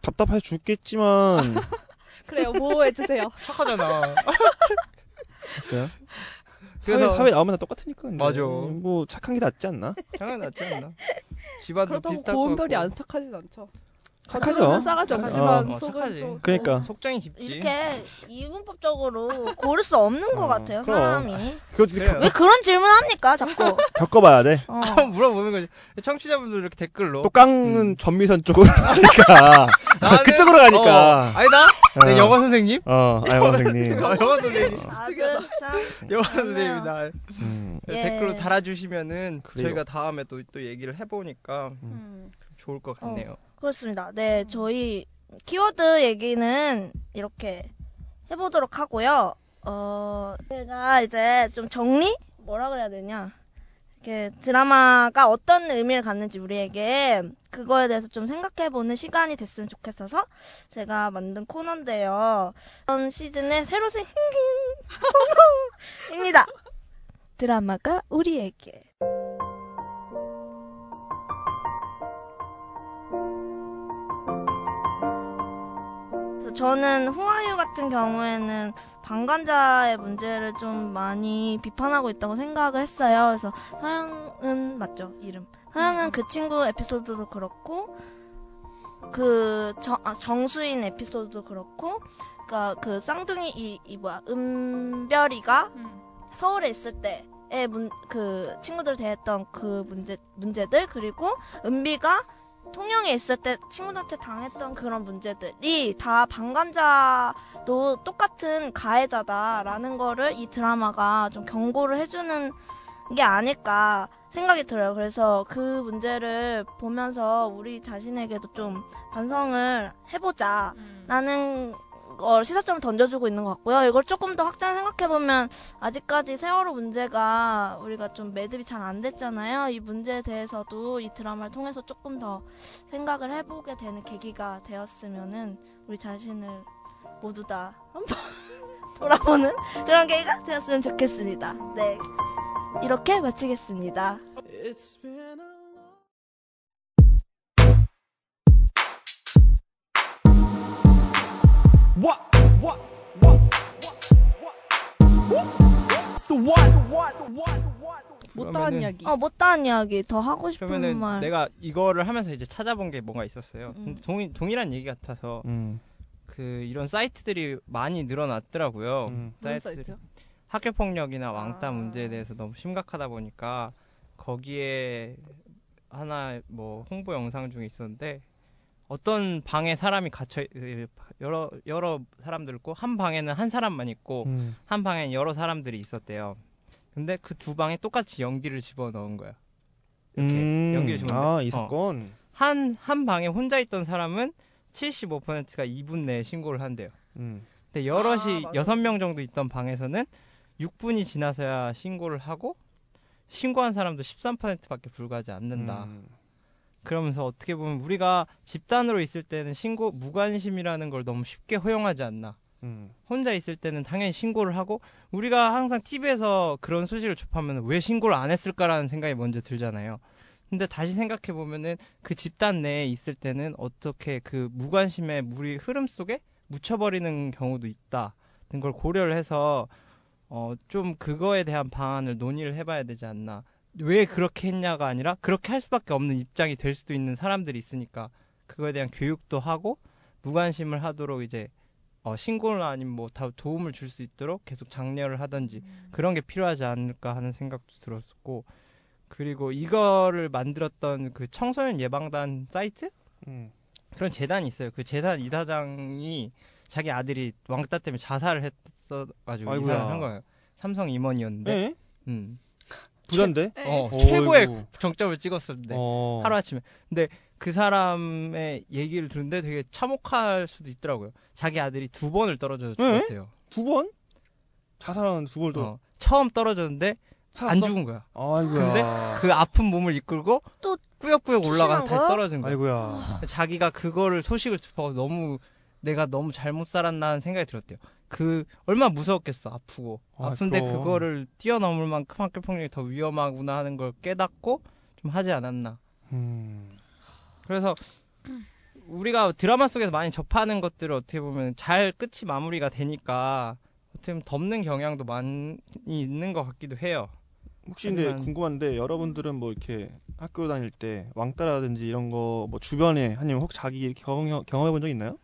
답답해 죽겠지만 그래요, 뭐 해주세요. 착하잖아. 그래요? 그래서 사회, 사회 나오면 다 똑같으니까. 근데. 맞아. 뭐 착한 게 낫지 않나? 장난 낫지 않나? 집안도 그렇다고 비슷할 고은별이 것 안. 착하진 않죠. 착하죠. 싸가지. 없지만 어, 속은 착하지. 좀 그러니까. 속장이 깊지. 이렇게 이분법적으로 고를 수 없는 것 어, 같아요 그럼. 사람이. 그거 그래요. 왜 그런 질문합니까 자꾸? 겪어봐야 돼. 어. 한번 물어보는 거지. 청취자분들 이렇게 댓글로. 또 깡은 전미선 쪽으로 가니까. 나는- 그쪽으로 가니까. 어, 아니다? 네, 어. 영어 선생님? 어, 아, 영어 선생님. 어, 영어 선생님. 참. 영어 맞네요. 선생님이다. 음. 네, 예. 댓글로 달아주시면은 그래요. 저희가 다음에 또, 또 얘기를 해보니까 음. 좋을 것 같네요. 그렇습니다. 네, 저희 키워드 얘기는 이렇게 해보도록 하고요. 어, 제가 이제 좀 정리? 뭐라 그래야 되냐. 이렇게 드라마가 어떤 의미를 갖는지 우리에게 그거에 대해서 좀 생각해보는 시간이 됐으면 좋겠어서 제가 만든 코너인데요. 이번 시즌의 새로 생긴 코너입니다. 드라마가 우리에게. 그래서 저는 후아유 같은 경우에는 방관자의 문제를 좀 많이 비판하고 있다고 생각을 했어요. 그래서 서영은 맞죠 이름. 서영은 그 친구 에피소드도 그렇고 그 정, 아, 정수인 에피소드도 그렇고 그니까 그 쌍둥이 이, 이 뭐야 은별이가 서울에 있을 때의 문, 그 친구들 대했던 그 문제 문제들 그리고 은비가 통영에 있을 때 친구들한테 당했던 그런 문제들이 다 방관자도 똑같은 가해자다라는 거를 이 드라마가 좀 경고를 해주는 게 아닐까 생각이 들어요. 그래서 그 문제를 보면서 우리 자신에게도 좀 반성을 해보자. 라는 걸 시사점을 던져주고 있는 것 같고요. 이걸 조금 더 확장 생각해보면 아직까지 세월호 문제가 우리가 좀 매듭이 잘 안 됐잖아요. 이 문제에 대해서도 이 드라마를 통해서 조금 더 생각을 해보게 되는 계기가 되었으면은 우리 자신을 모두 다 한번 돌아보는 그런 계기가 되었으면 좋겠습니다. 네. 이렇게 마치겠습니다. What? What? What? So what? What? What? 못다한 그러면은- 이야기. 어, 못다한 이야기 더 하고 싶은 그러면은 말. 내가 이거를 하면서 이제 찾아본 게 뭔가 있었어요. 음. 동일, 동일한 얘기 같아서 음. 그 이런 사이트들이 많이 늘어났더라고요. 음. 무슨. 사이트요? 학교 폭력이나 왕따 아. 문제에 대해서 너무 심각하다 보니까 거기에 하나 뭐 홍보 영상 중에 있었는데 어떤 방에 사람이 갇혀 그 여러 여러 사람들 있고 한 방에는 한 사람만 있고 음. 한 방에는 여러 사람들이 있었대요. 근데 그 두 방에 똑같이 연기를 집어 넣은 거야. 이렇게 음. 연기를 집어 아, 이 어. 사건. 한, 한 방에 혼자 있던 사람은 75%가 2분 내에 신고를 한대요. 음. 근데 여럿이 아, 맞아. 여섯 명 정도 있던 방에서는 6분이 지나서야 신고를 하고 신고한 사람도 13%밖에 불과하지 않는다. 음. 그러면서 어떻게 보면 우리가 집단으로 있을 때는 신고 무관심이라는 걸 너무 쉽게 허용하지 않나. 음. 혼자 있을 때는 당연히 신고를 하고 우리가 항상 TV에서 그런 소식을 접하면 왜 신고를 안 했을까라는 생각이 먼저 들잖아요. 근데 다시 생각해 보면은 그 집단 내에 있을 때는 어떻게 그 무관심의 물이 흐름 속에 묻혀버리는 경우도 있다는 걸 고려를 해서 어 좀 그거에 대한 방안을 논의를 해봐야 되지 않나. 왜 그렇게 했냐가 아니라 그렇게 할 수밖에 없는 입장이 될 수도 있는 사람들이 있으니까 그거에 대한 교육도 하고 무관심을 하도록 이제 어, 신고를 아니면 뭐 다 도움을 줄 수 있도록 계속 장려를 하든지 그런 게 필요하지 않을까 하는 생각도 들었었고 그리고 이거를 만들었던 그 청소년 예방단 사이트 음. 그런 재단이 있어요. 그 재단 이사장이 자기 아들이 왕따 때문에 자살을 했어가지고 아이고야. 이사를 한 거예요. 삼성 임원이었는데, 네? 음, 부자인데? 어, 어이구. 최고의 정점을 찍었었는데 어. 하루 아침에. 근데 그 사람의 얘기를 들은데 되게 참혹할 수도 있더라고요. 자기 아들이 두 번을 떨어져 네? 죽었대요. 두 번? 자살하는 두 번을 또 어, 처음 떨어졌는데 안 살았어? 죽은 거야. 아이고야. 근데 그 아픈 몸을 이끌고 또 꾸역꾸역 올라가서 다시 거야? 떨어진 거야. 아이고야. 자기가 그거를 소식을 듣고 너무 내가 너무 잘못 살았나는 생각이 들었대요. 그 얼마나 무서웠겠어 아프고 아, 그럼. 그거를 뛰어넘을 만큼 학교 폭력이 더 위험하구나 하는 걸 깨닫고 좀 하지 않았나. 음. 그래서 우리가 드라마 속에서 많이 접하는 것들을 어떻게 보면 잘 끝이 마무리가 되니까 어떻게 보면 덮는 경향도 많이 있는 것 같기도 해요. 혹시 근데 궁금한데 여러분들은 뭐 이렇게 학교 다닐 때 왕따라든지 이런 거 뭐 주변에 아니면 혹 자기 경험 경험해 본 적 있나요?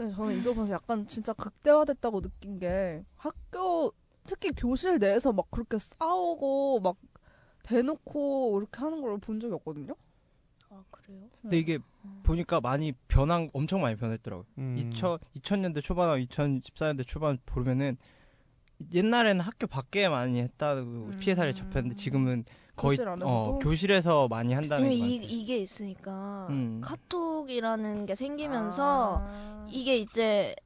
근데 저는 이걸 보면서 약간 진짜 극대화됐다고 느낀 게 학교 특히 교실 내에서 막 그렇게 싸우고 막 대놓고 이렇게 하는 걸 본 적이 없거든요. 아 그래요? 근데 이게 보니까 많이 변한 엄청 많이 변했더라고요. 음. 2000 2000년대 초반하고 2014년대 초반 보면은 옛날에는 학교 밖에 많이 했다고 음. 피해 사례 접했는데 지금은 거의 교실 안에서도? 어, 교실에서 많이 한다는 게 왜냐면 이. 이게 있으니까 음. 카톡이라는 게 생기면서 아. 이게 이제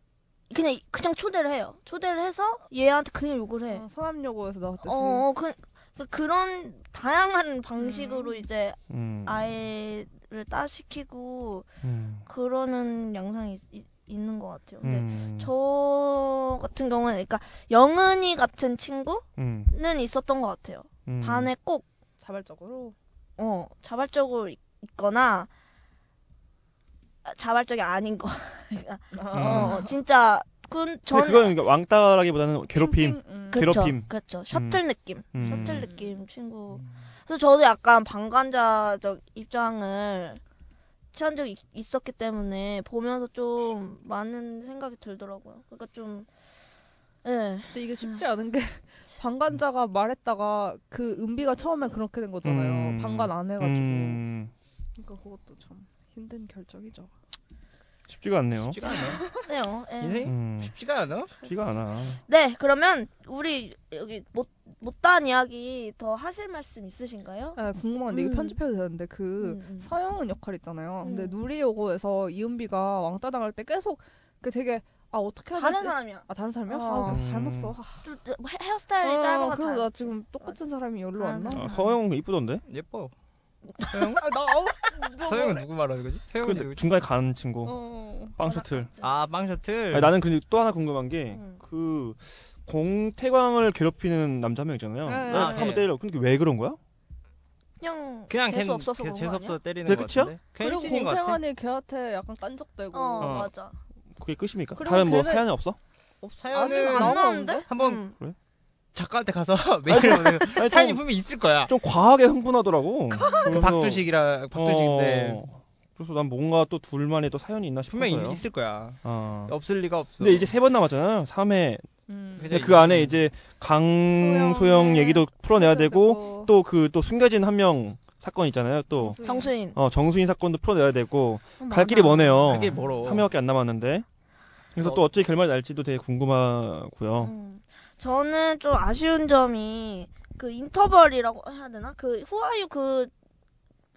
그냥 그냥 초대를 해요. 초대를 해서 얘한테 그냥 욕을 해. 아, 서남여고에서 나왔듯이. 어, 그, 그 그런 다양한 방식으로 음. 이제 음. 아이를 따시키고 음. 그러는 양상이 있, 있는 것 같아요. 근데 음. 저 같은 경우는 그러니까 영은이 같은 친구는 음. 있었던 것 같아요. 음. 반에 꼭 자발적으로. 어, 자발적으로 있- 있거나 아, 자발적이 아닌 거. 그러니까 아. 어, 진짜 그 근데 저는 그건 그러니까 왕따라기보다는 괴롭힘. 음. 그쵸, 괴롭힘. 그렇죠. 셔틀 느낌. 음. 셔틀 느낌 친구. 그래서 저도 약간 방관자적 입장을 취한 적이 있- 있었기 때문에 보면서 좀 많은 생각이 들더라고요. 그러니까 좀 예. 근데 이게 쉽지 않은 게 방관자가 말했다가 그 은비가 처음에 그렇게 된 거잖아요. 음. 방관 안 해가지고. 음. 그러니까 그것도 참 힘든 결정이죠. 쉽지가 않네요. 쉽지가 않아. 네요. 예. 인생이 음. 쉽지가 않아. 쉽지가 않아. 네, 그러면 우리 여기 못 못다한 이야기 더 하실 말씀 있으신가요? 아, 궁금한데 음. 이거 편집해도 되는데 그 음, 음. 서영은 역할 있잖아요. 근데 음. 누리요고에서 이은비가 왕따 당할 때 계속 그 되게 아 어떻게 해야 다른 되지? 사람이야. 아 다른 사람이야? 어. 아 음. 닮았어. 아, 좀 헤- 헤어스타일이 짧아가 그래서 다. 나 지금 똑같은 사람이 여기로 왔나? 음. 아, 서영 이쁘던데? 예뻐. 서영? 아, 나 아우 서영은 누구 말하는 거지? 서영은 누구지? 중간에 가는 친구. 어. 빵 셔틀. 아, 빵 셔틀. 아니, 나는 근데 또 하나 궁금한 게 음. 그 공태광을 괴롭히는 남자 한 명 있잖아요. 네, 아, 네. 한번 때려. 근데 왜 그런 거야? 그냥 그냥 재수 걔는 없어서 그런 재수 거 아니야? 없어 때리는 그게 거 끝이야? 같은데. 그리고 일진인 것 같아. 공태환이 걔한테 약간 깐적대고 어, 어. 맞아. 그게 끝입니까? 다른 뭐 사연이 없어? 사연은 안 나오는데? 한번 음. 작가한테 가서 메일을 보내서 아니, 사연이 좀, 분명 있을 거야. 좀 과하게 흥분하더라고. 그 그래서- 박두식이라 박두식인데 어, 그래서 난 뭔가 또 둘만의 또 사연이 있나 싶어서요. 분명히 있을 거야. 어. 없을 리가 없어. 근데 이제 세 번 남았잖아요. 3회. 음. 그죠? 그 안에 이제 강소영 소영 얘기도 풀어내야 되고 되고. 또 그 또 숨겨진 한 명 사건 있잖아요. 또 정수인. 어, 정수인 사건도 풀어내야 되고 어, 갈 길이. 머네요. 갈 길이 멀어. 3회밖에 안 남았는데. 그래서 어. 또 어떻게 결말이 날지도 되게 궁금하고요. 음. 저는 좀 아쉬운 점이 그 인터벌이라고 해야 되나? 그 후아유 그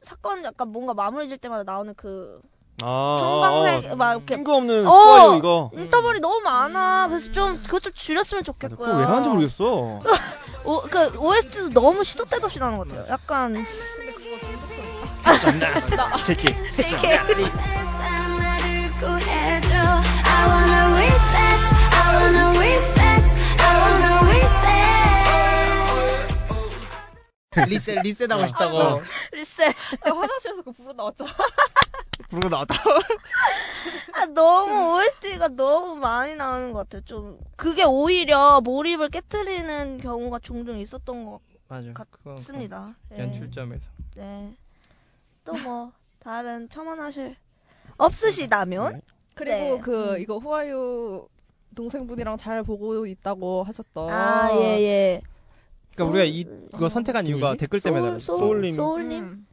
사건 약간 뭔가 마무리 질 때마다 나오는 그 아, 형광색 막 이렇게 뜬금없는 어! 후아유 이거. 인터벌이 너무 많아. 그래서 좀 그것 좀 줄였으면 좋겠고요. 그거 왜 하는지 모르겠어. 오, 그 OST도 너무 시도 때도 없이 나는 것 같아요. 약간 wanna reset I wanna reset I wanna reset 리셋 리셋 하고 싶다고 리셋. 나 화장실에서 그거 부르 나왔잖아. 부르고 나왔다. 아, 너무 OST가 너무 많이 나오는 것 같아요. 좀 그게 오히려 몰입을 깨뜨리는 경우가 종종 있었던 것 맞아. 같습니다. 그 예. 연출점에서. 네. 또 뭐 다른 첨언하실 없으시다면 그리고 네. 그 음. 이거 후아유 동생분이랑 잘 보고 있다고 하셨던. 아 예예. 그러니까 우리가 이 이거 선택한 이유가? 댓글 때문에 달랐어. 소울님. 소울님. 음.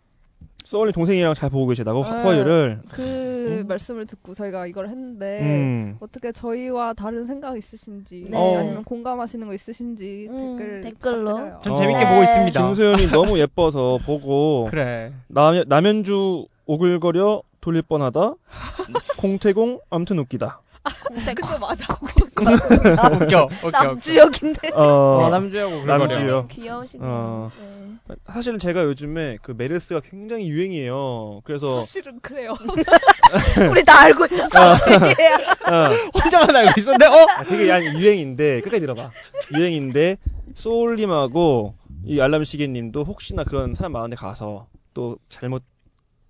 소울님 동생이랑 잘 보고 계시다고 네. 후아유를. 그 음. 말씀을 듣고 저희가 이걸 했는데 음. 어떻게 저희와 다른 생각 있으신지 네. 아니면 공감하시는 거 있으신지 음, 댓글 댓글로. 부탁드려요. 전 어. 재밌게 네. 보고 있습니다. 김소연이 너무 예뻐서 보고 그래. 남, 남현주 오글거려 돌릴 뻔하다. 공태공 아무튼 웃기다. 그거 맞아. 아, 웃겨. 웃겨. 남주역인데. 어, 어, 남주하고 남주요. 그거려. 귀여우시네 요. 어. 네. 사실은 제가 요즘에 그 메르스가 굉장히 유행이에요. 그래서 사실은 그래요. 우리 다 알고 있는 사실이에요. 어, 혼자만 알고 있었는데 어? 아, 되게 아니, 유행인데 끝까지 들어봐. 유행인데 소울님하고 이 알람시계님도 혹시나 그런 사람 많은데 가서 또 잘못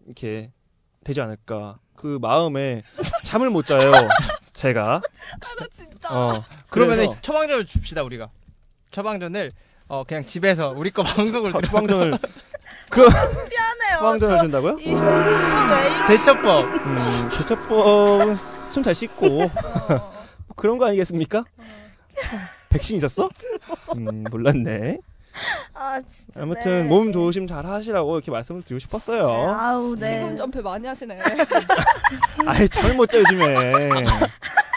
이렇게 되지 않을까 그 마음에 잠을 못 자요. 제가 나 진짜. 어 그러면은 그래서 처방전을 줍시다 우리가. 처방전을 어 그냥 집에서 우리 거 방송을 처- 들어- 처방전을 미안해요. 처방전을 준다고요? 이, 이거 왜 이러? 대처법. 음, 대처법 손잘 씻고 뭐 그런 거 아니겠습니까? 백신 있었어? 음, 몰랐네. 아 진짜. 아무튼 네. 몸 조심 잘 하시라고 이렇게 말씀을 드리고 싶었어요. 아우 네. 지금 점프 많이 하시네. 아이 잠을 못 자 요즘에.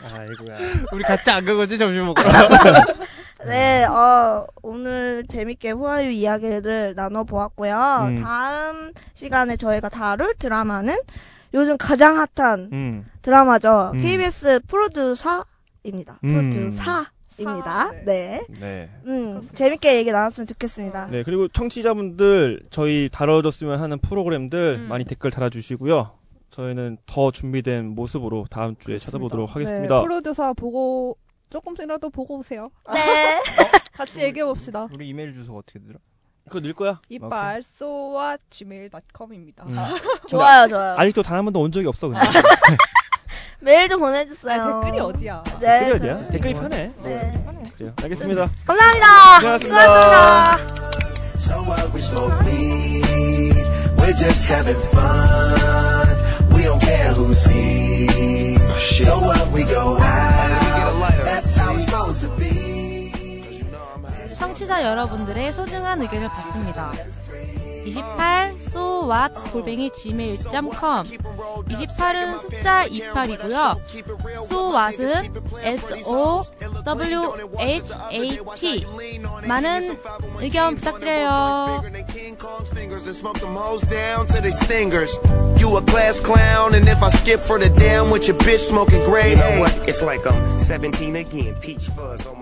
아이고야. 우리 같이 안 가거지 점심 먹으러. 네, 어, 오늘 재밌게 후아유 이야기를 나눠보았고요. 음. 다음 시간에 저희가 다룰 드라마는 요즘 가장 핫한 음. 드라마죠. 음. KBS 프로듀서입니다. 음. 프로듀사 입니다. 사, 네. 네. 음, 재밌게 얘기 나눴으면 좋겠습니다. 네, 그리고 청취자분들 저희 다뤄줬으면 하는 프로그램들 음. 많이 댓글 달아주시고요. 저희는 더 준비된 모습으로 다음 주에 찾아보도록 하겠습니다. 네, 프로듀서 보고 조금씩이라도 보고 오세요. 네. 같이 얘기해 봅시다. 우리 이메일 주소가 어떻게 들어? 그거 넣을 거야? 이빨 소와 gmail.com입니다. 음. 좋아요, 좋아요. 아직도 단 한 번도 온 적이 없어, 근데. 메일 좀 보내주세요. 아, 댓글이 어디야? 네. 댓글이 어디야? 그렇습니다. 댓글이 편해. 네. 그래요. 알겠습니다. 감사합니다. 수고하셨습니다. 수고하셨습니다. So what we smoke weed, we're just having fun. We don't care who sees. So what we go out, that's how it's supposed to be. 청취자 여러분들의 소중한 의견을 받습니다. 28 so what 골뱅이 gmail.com 28은 숫자 28이고요. so what은 s o w h a t 많은 의견 부탁드려요. You a class clown, and if I skip for the damn with your bitch smoking gray, You know what? It's like I'm 17 again. Peach fuzz on